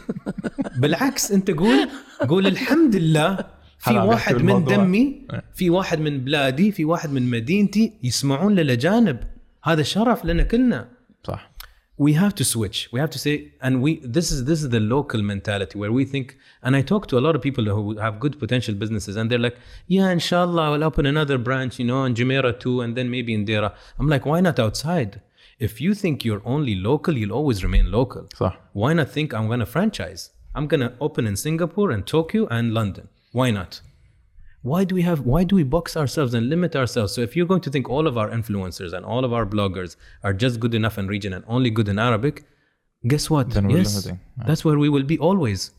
بالعكس أنت قول قول الحمد لله في واحد من دمي في واحد من بلادي في واحد من مدينتي يسمعون للاجانب هذا شرف لنا كلنا. صح. وي هاف تو سويتش وي هاف تو سي اند وي ذس از ذس از ذا لوكال مينتاليتي وير وي ثينك اند اي توك تو ا لوت اوف بيبل هو هاف جود بوتنشال بزنسز اند ذير لايك يا ان شاء الله ويل اوبن انذر برانش يو نو ان جميره تو اند ذن ميبي ان ديرا ام لايك واي نوت اوتسايد if you think you're only local you'll always remain local صح. why not think i'm going to franchise i'm going to open in singapore and tokyo and london why not why do we have why do we box ourselves and limit ourselves so if you're going to think all of our influencers and all of our bloggers are just good enough in region and only good in arabic guess what Then we're yes limiting. Yeah. that's where we will be always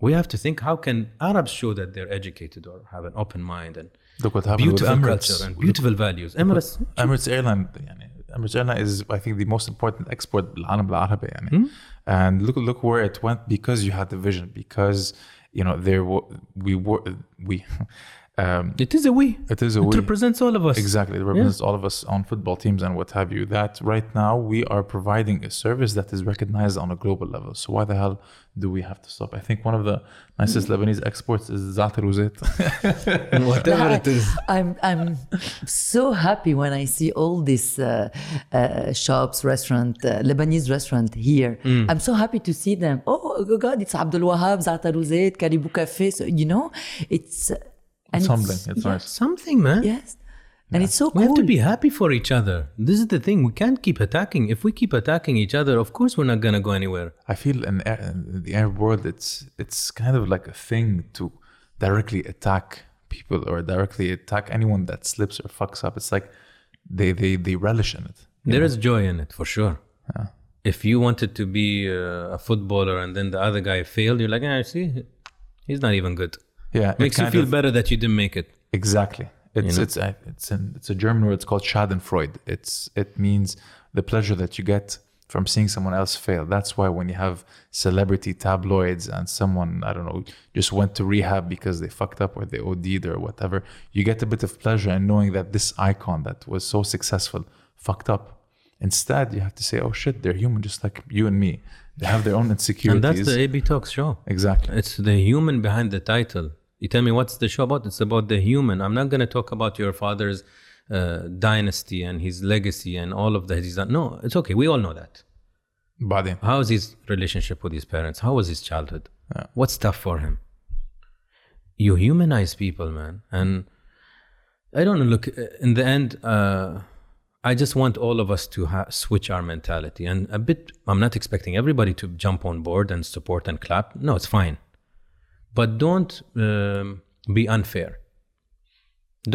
we have to think how can arabs show that they're educated or have an open mind and Look what happened beautiful with Emirates. culture and beautiful values emirates Emirates Airline يعني Emirates Airline is I think the most important export بالعالم العربي يعني Hmm? and look look where it went because you had the vision because you know there were we were we *laughs* um, it is a we. It is a it we. represents all of us. Exactly. It represents all of us on football teams and what have you. That right now we are providing a service that is recognized on a global level. So why the hell do we have to stop? I think one of the nicest Lebanese exports is Zaatar w Zeit *laughs* whatever it is. *laughs* I'm I'm so happy when I see all these uh, uh, shops, restaurant, uh, Lebanese restaurant here. Mm. I'm so happy to see them. Oh God, it's Abdul Wahab, Zaatar w Zeit, Caribou Cafe. So you know, it's uh, and it's humbling it's yeah, nice something man Yes, and it's so cool. We have to be happy for each other. This is the thing. We can't keep attacking. If we keep attacking each other, of course we're not gonna go anywhere. I feel in, in the Arab world, it's it's kind of like a thing to directly attack people or directly attack anyone that slips or fucks up. It's like they they they relish in it. There is joy in it for sure. Yeah. If you wanted to be uh, a footballer and then the other guy failed, you're like, ah, see, he's not even good. Yeah, it Makes you feel of- better that you didn't make it. Exactly, It's know? it's a, it's an, it's a German word. It's called Schadenfreude. It's it means the pleasure that you get from seeing someone else fail. That's why when you have celebrity tabloids and someone I don't know just went to rehab because they fucked up or they OD'd or whatever, you get a bit of pleasure in knowing that this icon that was so successful fucked up. Instead, you have to say, "Oh shit, they're human, just like you and me. They have their own insecurities." And that's the AB Talks show. exactly. It's the human behind the title. You tell me what's the show about? It's about the human. I'm not going to talk about your father's uh, dynasty and his legacy and all of that he's done. No, it's okay. We all know that. بعدين. How is his relationship with his parents? How was his childhood? What's tough for him? You humanize people, man. And I don't know. Look, in the end, uh, I just want all of us to ha- switch our mentality. And a bit, I'm not expecting everybody to jump on board and support and clap. No, it's fine. But don't um, be unfair.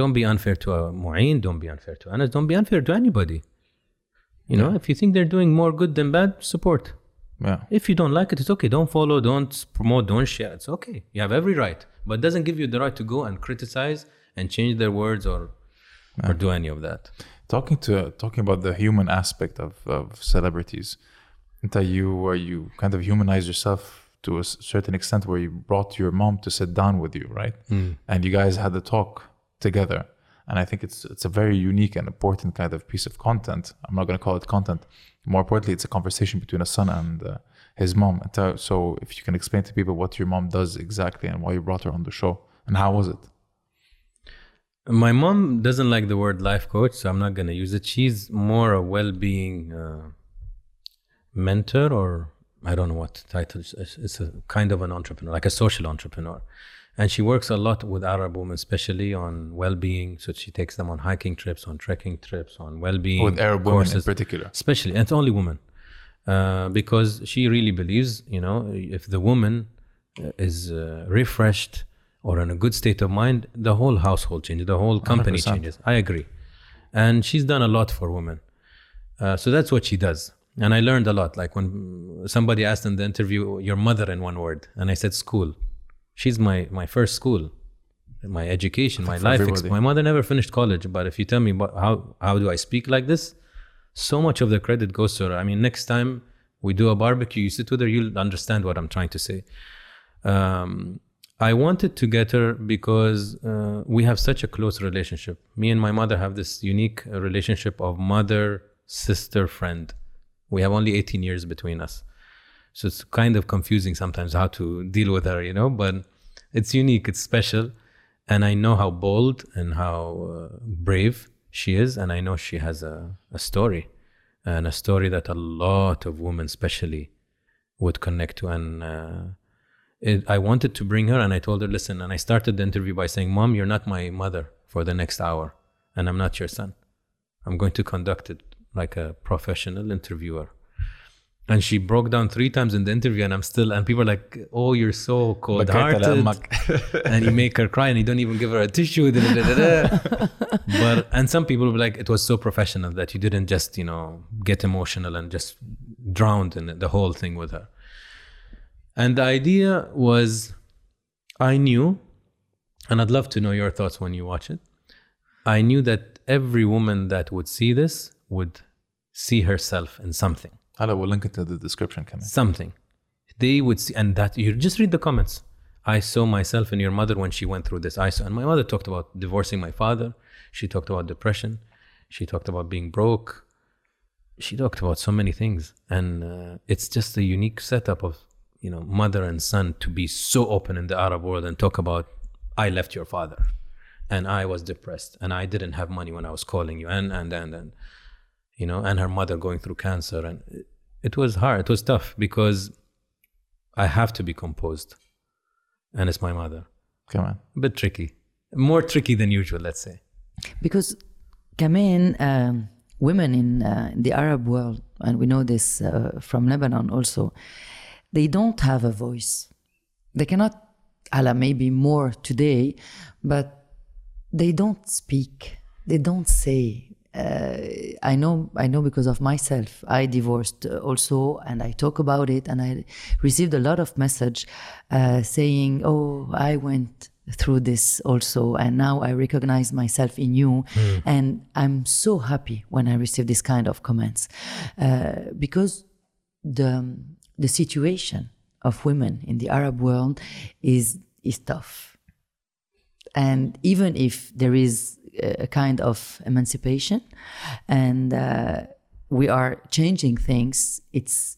Don't be unfair to uh, Mu'in. Don't be unfair to Anas. Don't be unfair to anybody. You know, if you think they're doing more good than bad, support. Yeah. If you don't like it, it's okay. Don't follow, don't promote, don't share. It's okay. You have every right, but it doesn't give you the right to go and criticize and change their words or or do any of that. Talking to talking about the human aspect of, of celebrities that you where you kind of humanize yourself to a certain extent where you brought your mom to sit down with you right? And you guys had the talk together. And i think it's it's a very unique and important kind of piece of content. I'm not going to call it content. More importantly it's a conversation between a son and uh, his mom. So if you can explain to people what your mom does exactly and why you brought her on the show and how was it My mom doesn't like the word life coach, so I'm not going to use it. She's more a well-being uh, mentor, or I don't know what title. It's, a kind of an entrepreneur, like a social entrepreneur, and she works a lot with Arab women, especially on well-being. So she takes them on hiking trips, on trekking trips, on well-being with arab women in particular especially and it's only women uh, because she really believes you know if the woman is uh, refreshed or in a good state of mind the whole household changes the whole company 100%. changes. I agree. And she's done a lot for women. Uh, so that's what she does. And i learned a lot. Like when somebody asked in the interview your mother in one word and i said school. She's my my first school. My education my For life ex- my mother never finished college but if you tell me about how how do i speak like this so much of the credit goes to her. I mean, next time we do a barbecue, you sit with her, you'll understand what I'm trying to say. Um, I wanted to get her because uh, we have such a close relationship. Me and my mother have this unique uh, relationship of mother, sister, friend. We have only 18 years between us. So it's kind of confusing sometimes how to deal with her, you know, but it's unique, it's special. And I know how bold and how uh, brave she is. And I know she has a, a story and a story that a lot of women, especially, would connect to. And uh, it, I wanted to bring her, and I told her, listen. And I started the interview by saying, Mom, you're not my mother for the next hour, and I'm not your son. I'm going to conduct it like a professional interviewer. And she broke down three times in the interview, and I'm still, and people are like, oh, you're so cold hearted. and you make her cry, and you don't even give her a tissue. *laughs* but, and some people were like, it was so professional that you didn't just, you know, get emotional and just drowned in the whole thing with her. And the idea was, I knew, and I'd love to know your thoughts when you watch it. I knew that every woman that would see this would see herself in something هلا we'll link it to the description كمان something they would see and that you just read the comments i saw myself in your mother when she went through this i saw and my mother talked about divorcing my father she talked about depression she talked about being broke she talked about so many things and uh, it's just a unique setup of you know mother and son to be so open in the arab world and talk about i left your father and i was depressed and i didn't have money when i was calling you and and and and you know and her mother going through cancer and it, it was hard it was tough because i have to be composed and it's my mother كمان a bit tricky more tricky than usual let's say Because كمان um, women in uh, the Arab world, and we know this uh, from Lebanon also, they don't have a voice. They cannot, Allah, maybe more today, but they don't speak. They don't say. Uh, I know. I know because of myself. I divorced uh, also, and I talk about it, and I received a lot of message uh, saying, "Oh, I went through this also and now i recognize myself in you and i'm so happy when i receive this kind of comments uh, because the the situation of women in the arab world is is tough. And even if there is a kind of emancipation and uh, we are changing things it's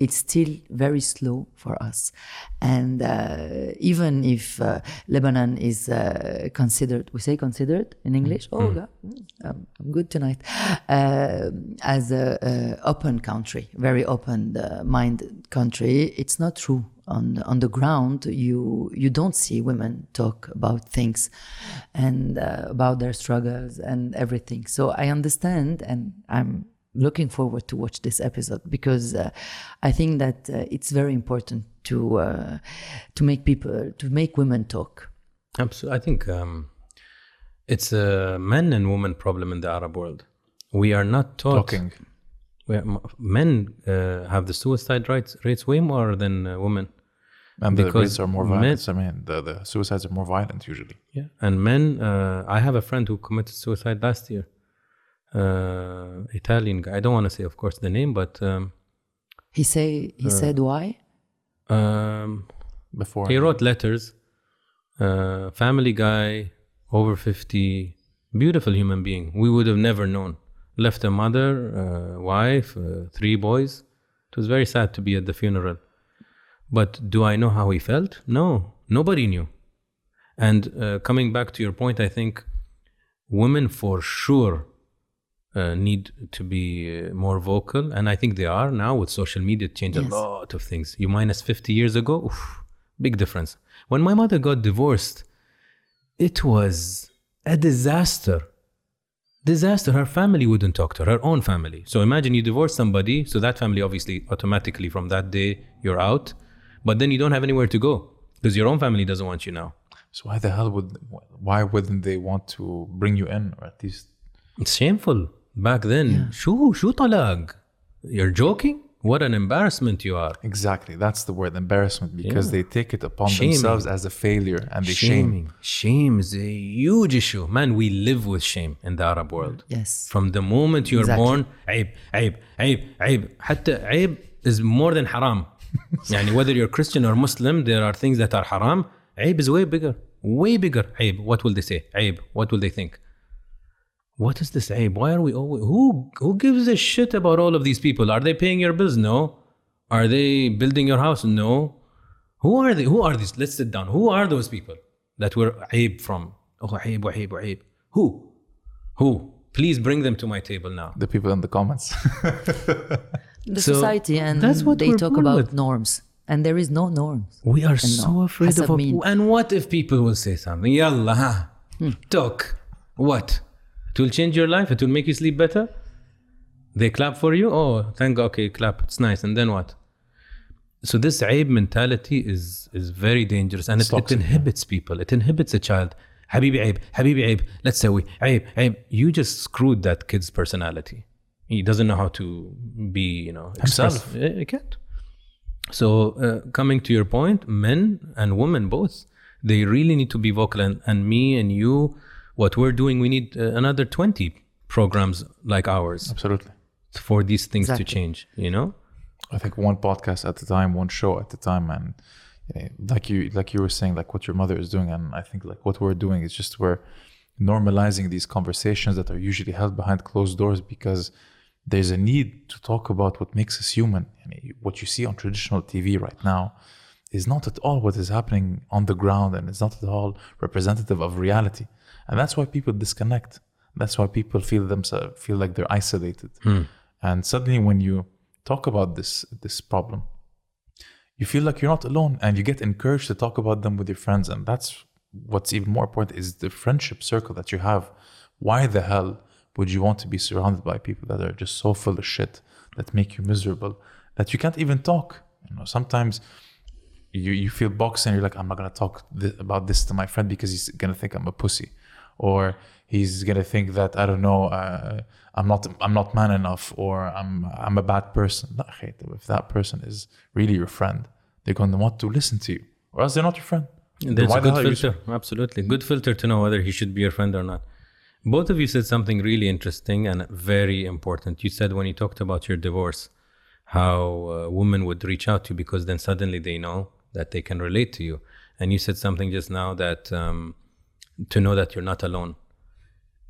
it's still very slow for us. And uh, even if uh, lebanon is uh, considered we say considered in english oh God, mm, um, i'm good tonight uh, as a, a open country very open uh, minded country it's not true. On on the ground you you don't see women talk about things and uh, about their struggles and everything. So i understand and i'm looking forward to watch this episode because uh, i think that uh, it's very important to uh, to make people to make women talk Absolutely. I think um, it's a men and women problem in the Arab world. We are not taught. Talking. we are- men uh, have the suicide rates rates way more than uh, women. And the Because rates are more men- violent. I mean, the, the suicides are more violent usually. Yeah, and men. Uh, I have a friend who committed suicide last year. Uh, Italian guy. I don't want to say, of course, the name, but um, he say he said why um, Before he wrote letters. Uh, family guy, over fifty, beautiful human being. We would have never known. Left a mother, uh, wife, uh, three boys. It was very sad to be at the funeral. But do I know how he felt? No, nobody knew. And uh, coming back to your point, I think women for sure uh, need to be uh, more vocal, and I think they are now with social media. It changed Yes. a lot of things. You minus fifty years ago, oof, big difference. When my mother got divorced, it was a disaster. Disaster. Her family wouldn't talk to her, her own family. So imagine you divorce somebody, so that family obviously automatically from that day you're out, but then you don't have anywhere to go because your own family doesn't want you now. So why the hell would why wouldn't they want to bring you in or at least It's shameful Back then, شو شو طلاق? You're joking? What an embarrassment you are. exactly that's the word embarrassment because Yeah. they take it upon Shaming. themselves as a failure and they shame. Shaming. Shame is a huge issue. Man, we live with shame in the Arab world. yes From the moment you're Exactly. born, عيب عيب عيب عيب. حتى عيب is more than haram. *laughs* يعني whether you're Christian or Muslim, there are things that are haram. عيب is way bigger. Way bigger. عيب. What will they say? عيب. What will they think? what is this aib? Why are we always who who gives a shit about all of these people? Are they paying your bills? No. Are they building your house? No. Who are they? Who are these? Let's sit down. Who are those people that were aib from? Oh, aib, aib, aib. Who? Who? Please bring them to my table now. The people in the comments. *laughs* the so society and that's what they talk about with. norms and there is no norms. We are so no. afraid Hasab of. Mean. And what if people will say something? Yalla, hmm. talk. What? It will change your life. It will make you sleep better. They clap for you. Oh, thank God. Okay, clap. It's nice. And then what? So this aib mentality is is very dangerous, and it, it inhibits people. It inhibits a child. Habibi aib, Habibi aib. Let's say we aib, aib. You just screwed that kid's personality. He doesn't know how to be, you know, Himself. He can't. So uh, coming to your point, men and women both, they really need to be vocal. And, and me and you, what we're doing, we need uh, another 20 programs like ours Absolutely. for these things Exactly. to change, you know? I think one podcast at a time, one show at a time, and eh, like you like you were saying, like what your mother is doing, and I think like what we're doing is just we're normalizing these conversations that are usually held behind closed doors because there's a need to talk about what makes us human. And what you see on traditional TV right now is not at all what is happening on the ground, and it's not at all representative of reality, and that's why people disconnect. That's why people feel themselves feel like they're isolated, hmm. and suddenly when you talk about this this problem you feel like you're not alone and you get encouraged to talk about them with your friends. And that's what's even more important is the friendship circle that you have. Why the hell would you want to be surrounded by people that are just so full of shit that make you miserable that you can't even talk? You know sometimes you, you feel boxed and you're like i'm not going to talk th- about this to my friend because he's going to think i'm a pussy or he's gonna think that I don't know uh, I'm not I'm not man enough or I'm I'm a bad person. If that person is really your friend, they're gonna want to listen to you, or else they're not your friend. That's there's a good filter, absolutely good filter to know whether he should be your friend or not. Both of you said something really interesting and very important. You said when you talked about your divorce, how women would reach out to you because then suddenly they know that they can relate to you. And you said something just now that um, to know that you're not alone.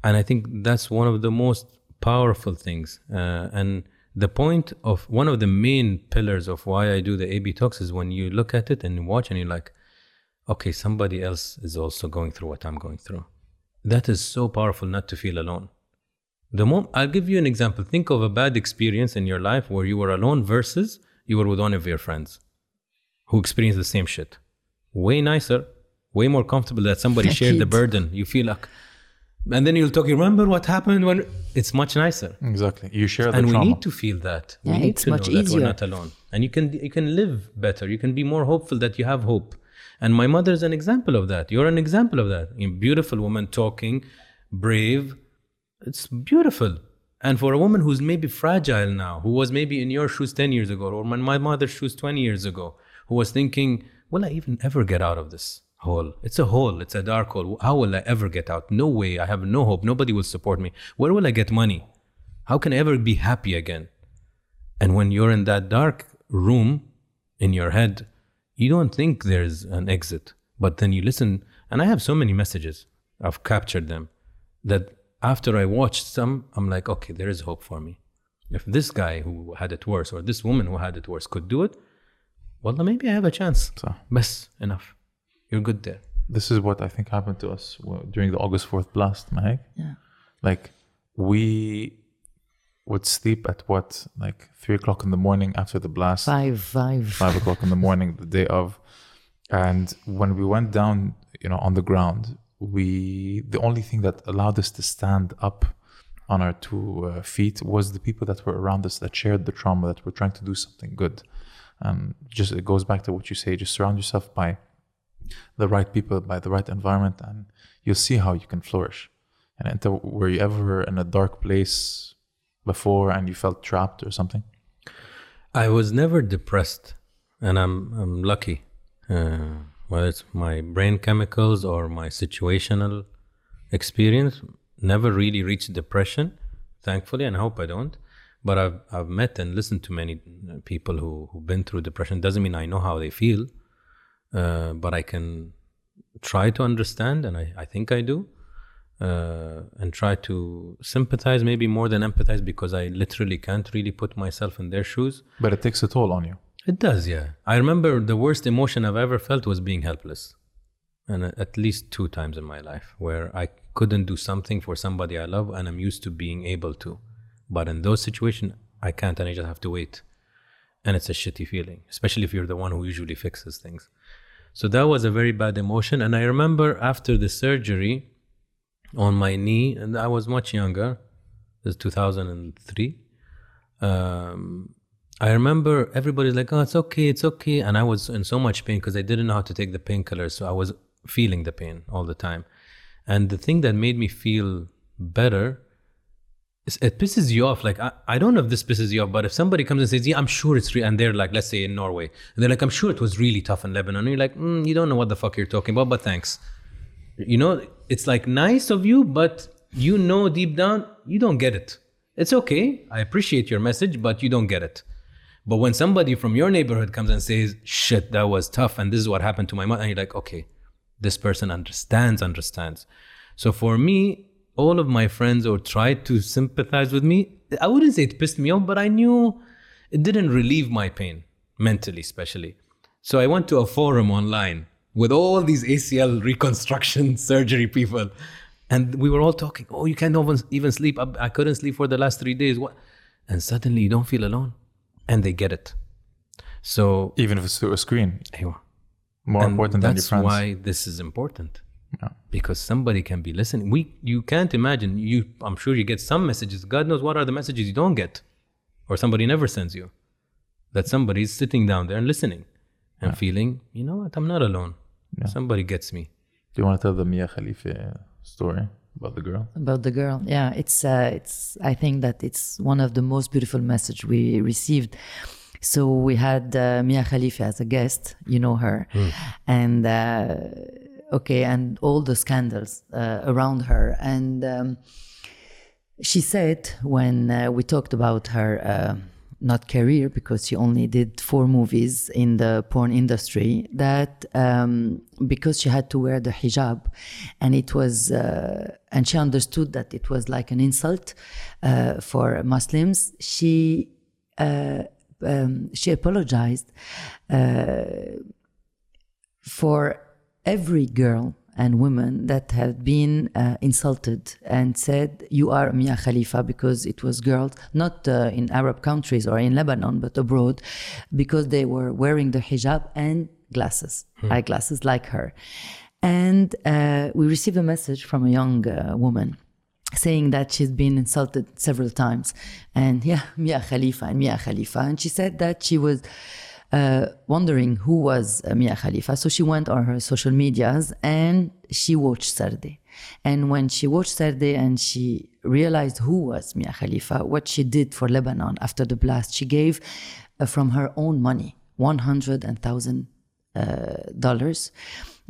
And I think that's one of the most powerful things. Uh, and the point of one of the main pillars of why I do the AB talks is when you look at it and watch and you're like, okay, somebody else is also going through what I'm going through. That is so powerful not to feel alone. The moment I'll give you an example. Think of a bad experience in your life where you were alone versus you were with one of your friends who experienced the same shit. Way nicer, way more comfortable that somebody *laughs* shared the burden. You feel like, and then you'll talk. Remember what happened when? It's much nicer Exactly. You share the and we need to feel that. We Yeah, need it's to much know that easier. we're not alone, and you can you can live better. You can be more hopeful that you have hope. And my mother is an example of that. You're an example of that. A beautiful woman talking, brave. It's beautiful. And for a woman who's maybe fragile now, who was maybe in your shoes 10 years ago, or in my mother's shoes 20 years ago, who was thinking, will I even ever get out of this hole? It's a hole, it's a dark hole. How will I ever get out? No way. I have no hope. Nobody will support me. Where will I get money? How can I ever be happy again? And when you're in that dark room in your head, you don't think there's an exit. But then you listen, and I have so many messages, I've captured them, that after I watched some, I'm like, okay, there is hope for me. If this guy who had it worse or this woman who had it worse could do it, well, then maybe I have a chance. So, Best enough. You're good there. this is what I think happened to us during the August 4th blast, Mahek. Yeah. Like, we would sleep at what, like three o'clock in the morning after the blast, Five, five. five o'clock in the morning, the day of. And when we went down, you know, on the ground, we the only thing that allowed us to stand up on our two uh, feet was the people that were around us that shared the trauma, that were trying to do something good. And just it goes back to what you say: just surround yourself by the right people, by the right environment, and you'll see how you can flourish. And were you ever in a dark place before and you felt trapped or something? I was never depressed, and I'm I'm lucky. Uh, whether it's my brain chemicals or my situational experience, never really reached depression, thankfully, and I hope I don't. But I've I've met and listened to many people who who've been through depression. Doesn't mean I know how they feel, uh, but I can try to understand, and I I think I do. Uh, and try to sympathize, maybe more than empathize, because I literally can't really put myself in their shoes. But it takes a toll on you. It does, yeah. I remember the worst emotion I've ever felt was being helpless. And uh, at least two times in my life where I couldn't do something for somebody I love and I'm used to being able to. But in those situations, I can't and I just have to wait. And it's a shitty feeling, especially if you're the one who usually fixes things. So that was a very bad emotion. And I remember after the surgery on my knee, and I was much younger, this is 2003. Um, I remember everybody's like, "Oh, it's okay, it's okay," and I was in so much pain because I didn't know how to take the painkillers, so I was feeling the pain all the time. And the thing that made me feel better it pisses you off. Like I, I don't know if this pisses you off, but if somebody comes and says, "Yeah, I'm sure it's," real, and they're like, let's say in Norway, and they're like, "I'm sure it was really tough in Lebanon," and you're like, mm, "You don't know what the fuck you're talking about," but thanks. You know, it's like nice of you, but you know deep down you don't get it. It's okay. I appreciate your message, but you don't get it. But when somebody from your neighborhood comes and says, shit, that was tough, and this is what happened to my mother, and you're like, okay, this person understands, understands. So for me, all of my friends or tried to sympathize with me, I wouldn't say it pissed me off, but I knew it didn't relieve my pain, mentally, especially. So I went to a forum online with all these ACL reconstruction *laughs* surgery people. And we were all talking, oh, you can't even, even sleep. I, I couldn't sleep for the last three days. What? And suddenly you don't feel alone. And they get it. So, Even if it's through a screen, more important than your friends. that's why this is important Yeah. because somebody can be listening. We you can't imagine you i'm sure you get some messages. God knows what are the messages you don't get or somebody never sends you. That somebody is sitting down there and listening and feeling you know what i'm not alone. Somebody gets me. Do you want to tell the Mia Khalifa story about the girl? about the girl yeah. It's uh, it's i think that it's one of the most beautiful message we received. So we had uh, Mia Khalifa as a guest, you know her, and uh, okay, and all the scandals uh, around her. And um, she said when uh, we talked about her uh, not career because she only did four movies in the porn industry that um, because she had to wear the hijab and it was uh, and she understood that it was like an insult uh, for muslims she uh, um, she apologized uh, for every girl and women that had been uh, insulted and said, You are Mia Khalifa, because it was girls, not uh, in Arab countries or in Lebanon, but abroad, because they were wearing the hijab and glasses, eyeglasses like her. And uh, we received a message from a young uh, woman saying that she's been insulted several times. And yeah, *laughs* Mia Khalifa and Mia Khalifa. And she said that she was uh, wondering who was uh, Mia Khalifa. So she went on her social medias and she watched Sarde. And when she watched Sarde and she realized who was Mia Khalifa, what she did for Lebanon after the blast, she gave uh, from her own money 100,000 uh, dollars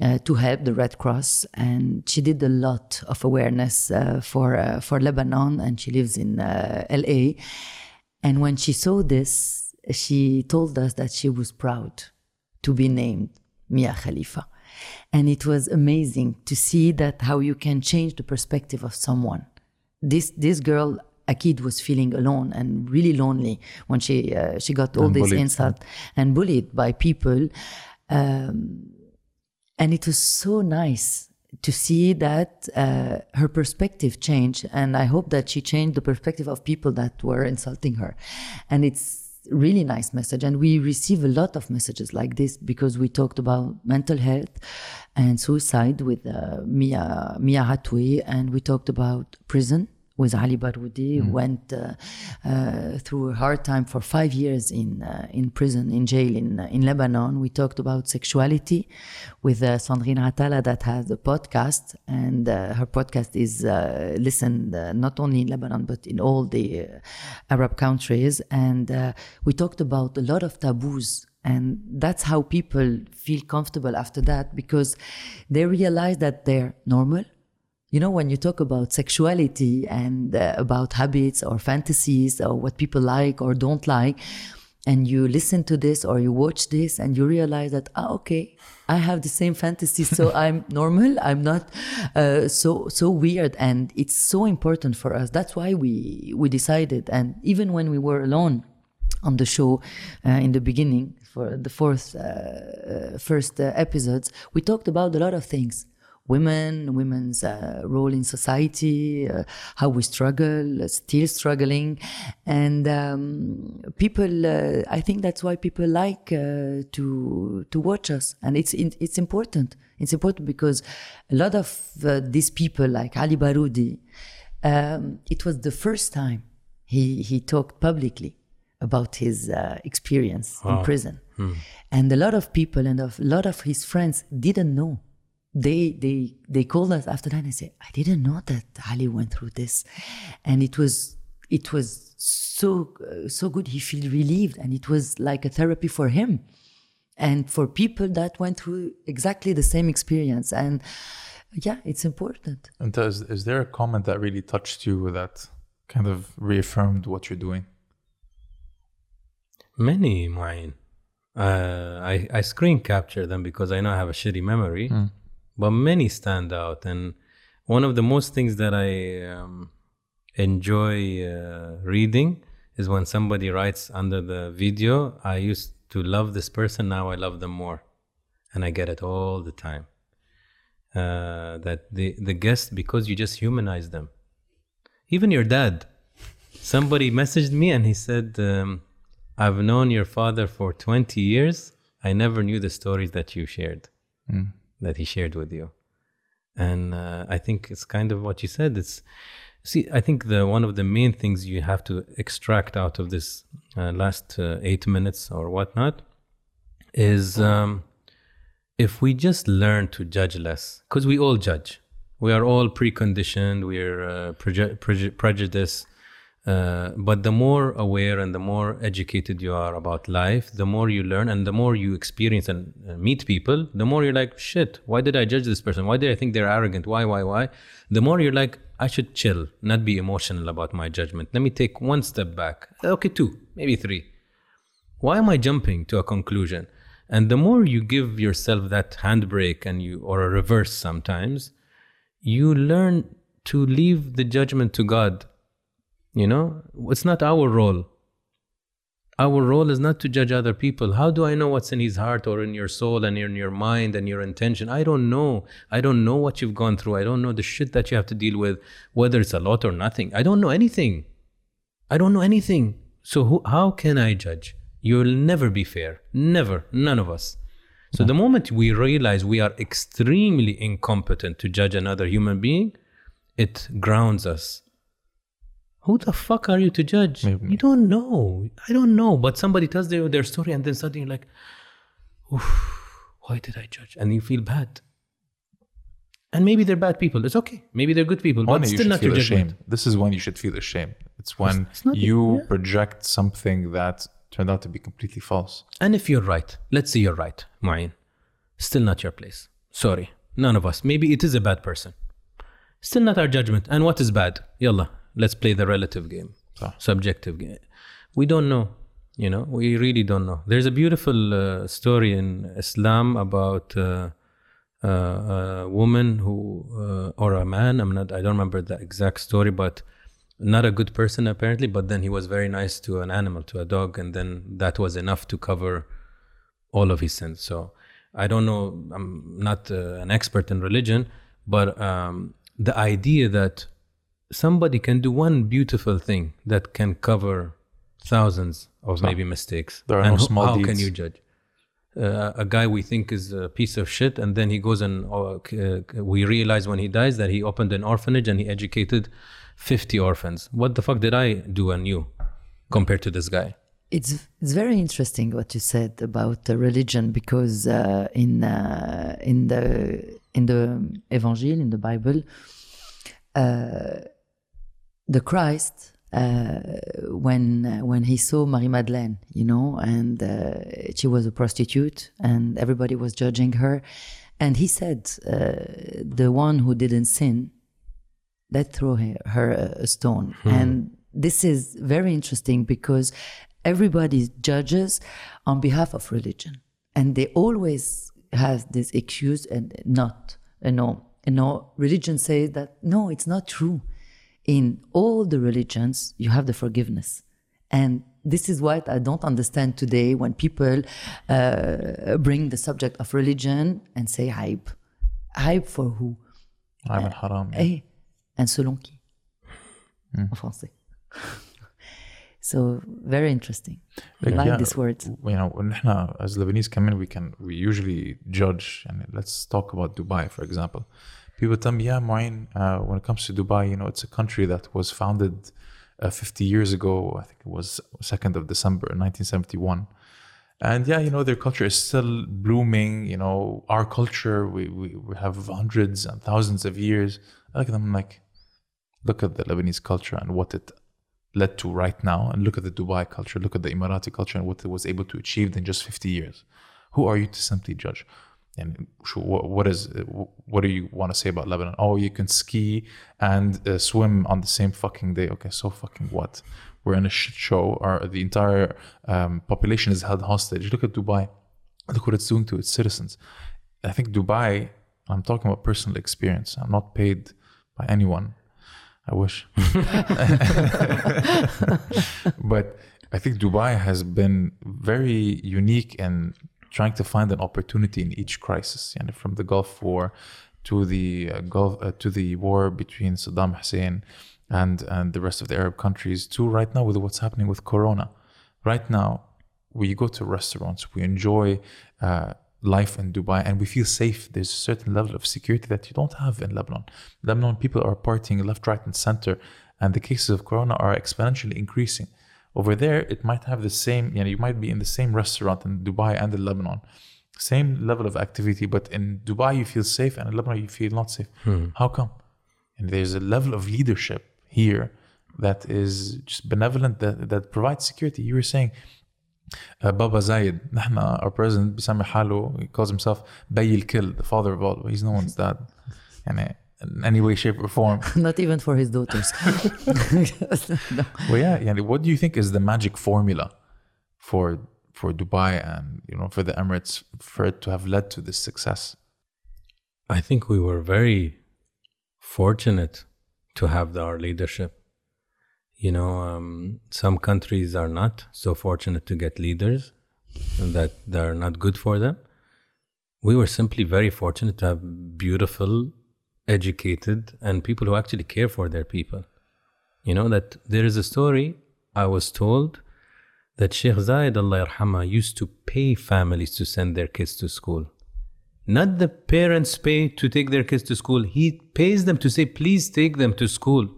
uh, to help the Red Cross, and she did a lot of awareness uh, for uh, for Lebanon, and she lives in uh, L.A. And when she saw this, she told us that she was proud to be named Mia Khalifa, and it was amazing to see that how you can change the perspective of someone. This this girl. Akid was feeling alone and really lonely when she uh, she got all And this bullied. insult and bullied by people. Um, and it was so nice to see that uh, her perspective changed and i hope that she changed the perspective of people that were insulting her and it's really nice message and we receive a lot of messages like this because we talked about mental health and suicide with uh, mia mia hatwi and we talked about prison with Ali Baroudi, who went uh, uh, through a hard time for five years in uh, in prison, in jail in uh, in Lebanon. We talked about sexuality with uh, Sandrine Atallah that has a podcast, and uh, her podcast is uh, listened uh, not only in Lebanon but in all the uh, Arab countries. And uh, we talked about a lot of taboos and that's how people feel comfortable after that because they realize that they're normal you know, when you talk about sexuality and uh, about habits or fantasies or what people like or don't like, and you listen to this or you watch this and you realize that, ah, okay, I have the same fantasy, so *laughs* I'm normal. I'm not uh, so so weird, and it's so important for us. That's why we we decided, and even when we were alone on the show uh, in the beginning for the fourth uh, uh, first uh, episodes, we talked about a lot of things women, women's uh, role in society, uh, how we struggle, uh, still struggling, and um, people. Uh, I think that's why people like uh, to to watch us, and it's it's important. It's important because a lot of uh, these people, like Ali Baroudi, um, it was the first time he he talked publicly about his uh, experience in prison, and a lot of people and a lot of his friends didn't know they they they called us after that and said i didn't know that ali went through this. And it was it was so uh, so good. He felt relieved and it was like a therapy for him and for people that went through exactly the same experience. And yeah it's important. And is, is there a comment that really touched you that kind of reaffirmed what you're doing? Many mine. Uh, I, I screen capture them because I know I have a shitty memory, but many stand out. And one of the most things that I um, enjoy uh, reading is when somebody writes under the video, I used to love this person, now I love them more. And I get it all the time. Uh, that the, the guest, because you just humanize them. Even your dad. Somebody messaged me and he said, um, I've known your father for 20 years. I never knew the stories that you shared, that he shared with you. And uh, I think it's kind of what you said. It's see, I think the one of the main things you have to extract out of this uh, last uh, eight minutes or whatnot is um, if we just learn to judge less, because we all judge. We are all preconditioned. We're uh, preju- preju- prejudiced Uh, but the more aware and the more educated you are about life, the more you learn and the more you experience and uh, meet people, the more you're like, shit, why did I judge this person? Why did I think they're arrogant? Why, why, why? The more you're like, I should chill, not be emotional about my judgment. Let me take one step back. Okay, two, maybe three. Why am I jumping to a conclusion? And the more you give yourself that handbrake and you or a reverse sometimes, you learn to leave the judgment to God. You know, it's not our role. Our role is not to judge other people. How do I know what's in his heart or in your soul and in your mind and your intention? I don't know. I don't know what you've gone through. I don't know the shit that you have to deal with, whether it's a lot or nothing. I don't know anything. I don't know anything. So who, how can I judge? You'll never be fair. Never. None of us. So the moment we realize we are extremely incompetent to judge another human being, it grounds us. Who the fuck are you to judge? Maybe. You don't know. I don't know. But somebody tells their, their story and then suddenly you're like, Oof, why did I judge? And you feel bad. And maybe they're bad people. It's okay. Maybe they're good people, but you still not your judgment. ashamed. This is when you should feel ashamed. It's when it's not- you yeah. project something that turned out to be completely false. And if you're right, let's say you're right, Mu'in. Still not your place. Sorry. None of us. Maybe it is a bad person. Still not our judgment. And what is bad? Yalla, let's play the relative game. صح. Subjective game. We don't know. You know, we really don't know. There's a beautiful uh, story in Islam about uh, uh, a woman who, uh, or a man, I'm not, I don't remember the exact story, but not a good person apparently, but then he was very nice to an animal, to a dog, and then that was enough to cover all of his sins. So I don't know, I'm not uh, an expert in religion, but um, the idea that somebody can do one beautiful thing that can cover thousands of maybe mistakes. There are and no who- small how can you judge? Uh, a guy we think is a piece of shit, and then he goes and uh, uh, we realize when he dies that he opened an orphanage and he educated 50 orphans. What the fuck did I do and you compared to this guy? It's it's very interesting what you said about the religion because uh, in uh, in the in the Evangel in the Bible, uh, the Christ uh, when when he saw Marie Madeleine, you know, and uh, she was a prostitute, and everybody was judging her, and he said, uh, "The one who didn't sin, let throw her, her a stone." And this is very interesting because everybody judges on behalf of religion, and they always have this excuse and not, you know, you know, religion says that no, it's not true In all the religions, you have the forgiveness, and this is what I don't understand today when people uh, bring the subject of religion and say hype. Hype for who? I'm in haram. yeah. Eh, and selon qui? En français. *laughs* so very interesting. I like yeah, these words. You know, when احنا as Lebanese come in, we can we usually judge. And let's talk about Dubai, for example. People tell me, yeah, Moin, uh, when it comes to Dubai, you know, it's a country that was founded uh, 50 years ago. I think it was 2nd of December 1971. And yeah, you know, their culture is still blooming. You know, our culture, we, we, we have hundreds and thousands of years. I look at them like, look at the Lebanese culture and what it led to right now, and look at the Dubai culture, look at the Emirati culture, and what it was able to achieve in just 50 years. Who are you to simply judge? And what, what is what do you want to say about Lebanon? Oh, you can ski and uh, swim on the same fucking day. Okay, so fucking what? We're in a shit show. Our the entire um, population is held hostage. Look at Dubai. Look what it's doing to its citizens. I think Dubai. I'm talking about personal experience. I'm not paid by anyone. I wish. *laughs* *laughs* but I think Dubai has been very unique in trying to find an opportunity in each crisis. And from the Gulf War to the uh, Gulf uh, to the war between Saddam Hussein and and the rest of the Arab countries to right now with what's happening with Corona. Right now, we go to restaurants, we enjoy. Uh, life in Dubai and we feel safe. There's a certain level of security that you don't have in Lebanon. Lebanon people are partying left, right, and center, and the cases of corona are exponentially increasing. Over there, it might have the same, you know, you might be in the same restaurant in Dubai and in Lebanon, same level of activity, but in Dubai you feel safe and in Lebanon you feel not safe. How come? And there's a level of leadership here that is just benevolent that, that provides security. You were saying uh, Baba Zayed, نحن, our president بيسمي حاله, he calls himself بي الكل, the father of all. He's no one's dad. يعني in any way, shape, or form. *laughs* Not even for his daughters. *laughs* no. Well, yeah. Yani, what do you think is the magic formula for for Dubai and you know for the Emirates for it to have led to this success? I think we were very fortunate to have the, our leadership. You know, um, some countries are not so fortunate to get leaders that they're not good for them. We were simply very fortunate to have beautiful educated, and people who actually care for their people. You know, that there is a story I was told that Sheikh Zayed Allah yarhama used to pay families to send their kids to school. Not the parents pay to take their kids to school. He pays them to say, please take them to school.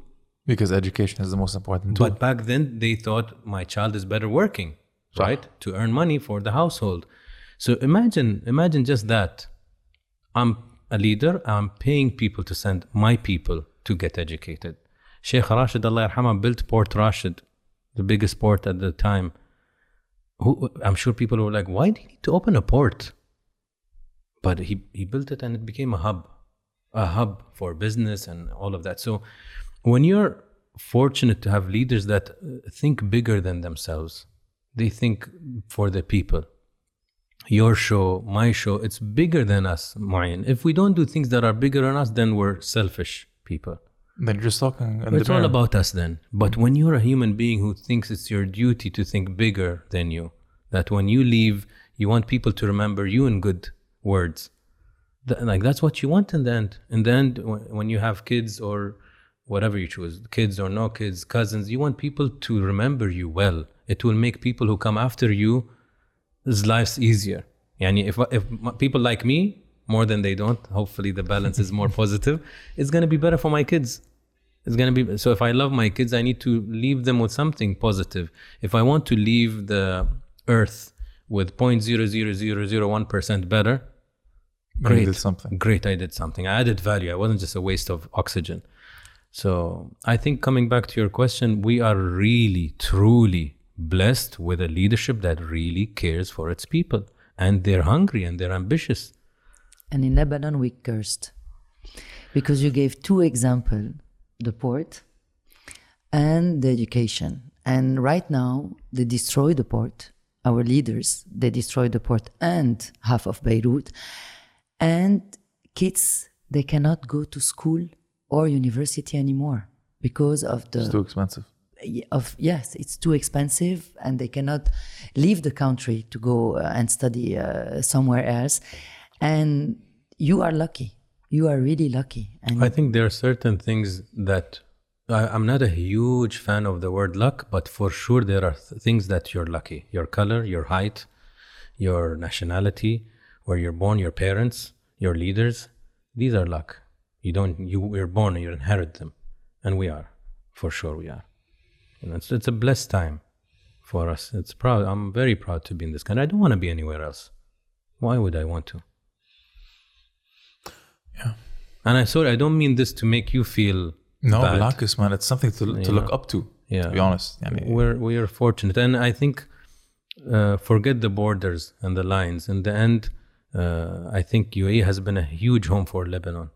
Because education is the most important tool. But back then they thought my child is better working, right? To earn money for the household. So imagine, imagine just that. I'm a leader, I'm paying people to send my people to get educated. Sheikh Rashid Allah yarhamah built Port Rashid, the biggest port at the time. Who, I'm sure people were like, why do you need to open a port? But he, he built it and it became a hub, a hub for business and all of that. So when you're fortunate to have leaders that think bigger than themselves, they think for the people. Your show, my show, it's bigger than us, Mu'in. If we don't do things that are bigger than us, then we're selfish people. then you're just talking. in It's all about us then. But when you're a human being who thinks it's your duty to think bigger than you, that when you leave, you want people to remember you in good words. Th- like that's what you want in the end. In the end, when when you have kids or whatever you choose, kids or no kids, cousins, you want people to remember you well. It will make people who come after you life's easier. Yani if if people like me more than they don't, hopefully the balance is more positive. It's gonna be better for my kids. It's gonna be so. If I love my kids, I need to leave them with something positive. If I want to leave the earth with 0.00001 percent better, You great, did something. Great, I did something. I added value. I wasn't just a waste of oxygen. So I think coming back to your question, we are really, truly blessed with a leadership that really cares for its people, and they're hungry and they're ambitious. And in Lebanon, we cursed because you gave two examples the port and the education. And right now, they destroy the port. Our leaders, they destroy the port and half of Beirut. And kids, they cannot go to school or university anymore because of the It's too expensive. Of yes it's too expensive and they cannot leave the country to go uh, and study uh, somewhere else and you are lucky you are really lucky and I think there are certain things that I, I'm not a huge fan of the word luck, but for sure there are th- things that you're lucky. Your color, your height, your nationality, where you're born, your parents, your leaders. These are luck. You don't. You were born. You inherit them, and we are, for sure, we are. You know, it's, it's a blessed time for us. It's proud. I'm very proud to be in this country. I don't want to be anywhere else. Why would I want to? Yeah. And I sorry, I don't mean this to make you feel no, bad. Man, it's something to, to look up to. Yeah, to be honest. I mean, we're we are fortunate, and I think uh, forget the borders and the lines. In the end, uh, I think UAE has been a huge home for Lebanon.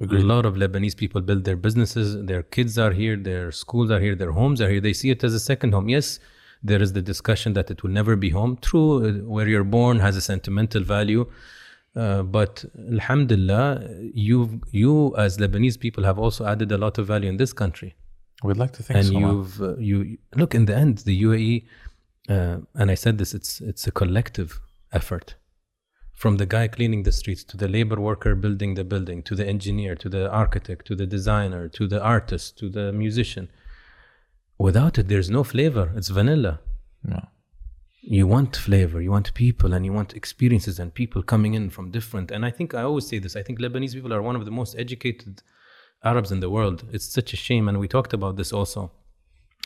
A lot of Lebanese people build their businesses. Their kids are here. Their schools are here. Their homes are here. They see it as a second home. Yes, there is the discussion that it will never be home. True, uh, where you're born has a sentimental value. Uh, but alhamdulillah, you you as Lebanese people have also added a lot of value in this country We'd like to think and so. man. you've uh, you look in the end the UAE uh, and I said this it's it's a collective effort from the guy cleaning the streets to the labor worker building the building to the engineer to the architect to the designer to the artist to the musician. Without it there's no flavor. It's vanilla. Yeah. you want flavor you want people and you want experiences and people coming in from different and i think i always say this i think lebanese people are one of the most educated arabs in the world. It's such a shame and we talked about this also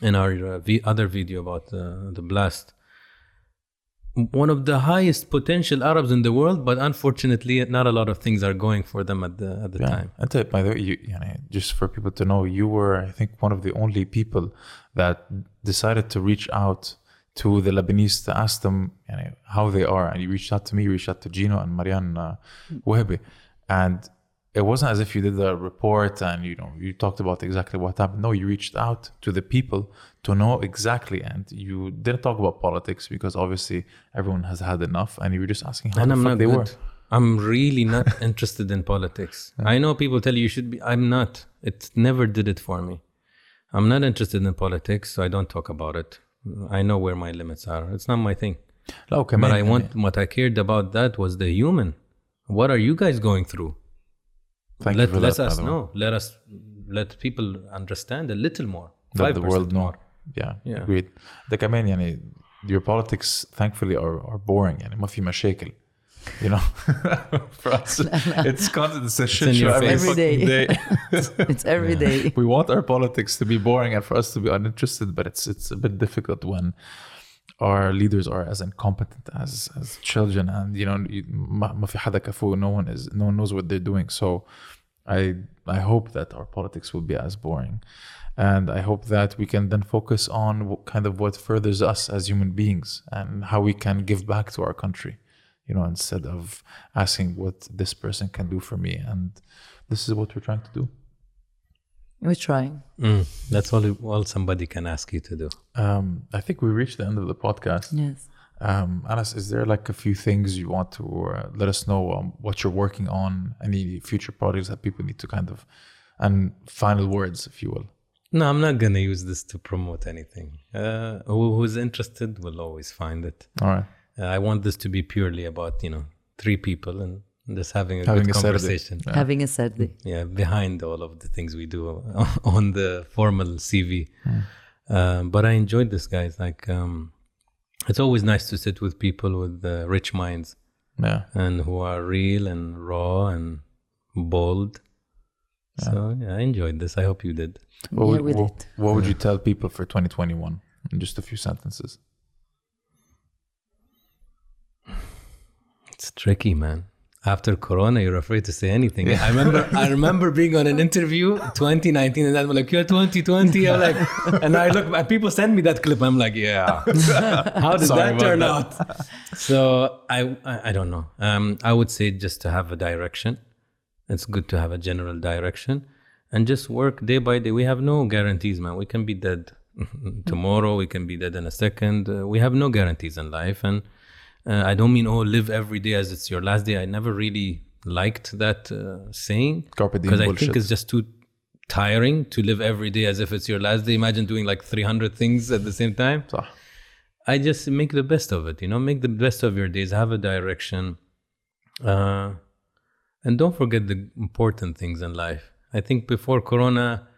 in our uh, v- other video about uh, the blast one of the highest potential Arabs in the world, but unfortunately, not a lot of things are going for them at the at the yeah. time. And uh, by the way, you, you know, just for people to know, you were, I think, one of the only people that decided to reach out to the Lebanese to ask them you know, how they are, and you reached out to me, you reached out to Gino and Marianne uh, and it wasn't as if you did a report and you know you talked about exactly what happened. No you reached out to the people to know exactly and you didn't talk about politics because obviously everyone has had enough and you were just asking how and the I'm fuck they good. were. I'm really not *laughs* interested in politics. Yeah. i know people tell you you should be. I'm not. It never did it for me. I'm not interested in politics so i don't talk about it. I know where my limits are. It's not my thing. Okay, but man, i want yeah. what i cared about that was the human. What are you guys going through? Thank let you for let that, by us the way. know. Let us let people understand a little more. Let the 5% world know. more. Yeah, Yeah. agreed. ده كمان يعني your politics thankfully are, are boring يعني ما في مشاكل. You know, *laughs* for us, it's constant. It's a shit in show your every, face. Every fucking day. day. *laughs* It's every day. we want our politics to be boring and for us to be uninterested, but it's it's a bit difficult when our leaders are as incompetent as as children, and you know, you- ما ما في حدا كفو. No one is. No one knows what they're doing. So, I I hope that our politics will be as boring, and I hope that we can then focus on what, kind of what furthers us as human beings and how we can give back to our country. You know, instead of asking what this person can do for me, and this is what we're trying to do. We're trying. Mm, that's all all somebody can ask you to do. Um, I think we reached the end of the podcast. Yes. Um, Anas, is there like a few things you want to uh, let us know um, what you're working on? Any future projects that people need to kind of, and final words, if you will. No, I'm not gonna use this to promote anything. Uh, who, who's interested will always find it. All right. Uh, I want this to be purely about you know three people and just having a Having good a conversation. Yeah. Having a Saturday. yeah behind all of the things we do *laughs* on the formal cv um, but i enjoyed this guys like um, it's always nice to sit with people with uh, rich minds Yeah. and who are real and raw and bold so yeah i enjoyed this i hope you did What, yeah, would, we what, did. what would you tell people for 2021 in just a few sentences? it's tricky man after corona you're afraid to say anything. I remember i *laughs* remember being on an interview 2019 and i'm like you're 2020 i'm like and i look and people send me that clip. I'm like yeah. *laughs* How did Sorry that turn that. out? So I, I i don't know. Um i would say just to have a direction. It's good to have a general direction and just work day by day. We have no guarantees man. We can be dead *laughs* tomorrow. We can be dead in a second. Uh, we have no guarantees in life. And uh, i don't mean oh live every day as it's your last day i never really liked that uh, saying because i bullshit. think it's just too tiring to live every day as if it's your last day imagine doing like 300 things at the same time صح. I just make the best of it, you know, make the best of your days, have a direction. Uh, and don't forget the important things in life. I think before Corona,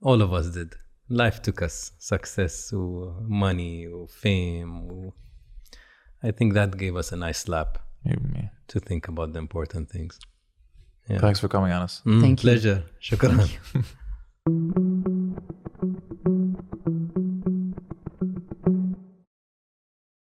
all of us did. Life took us success, or money, or fame. Or- I think that gave us a nice slap Even me. to think about the important things. Yeah. Thanks for coming, Anas. Mm, Thank you. pleasure. Shukran. *laughs*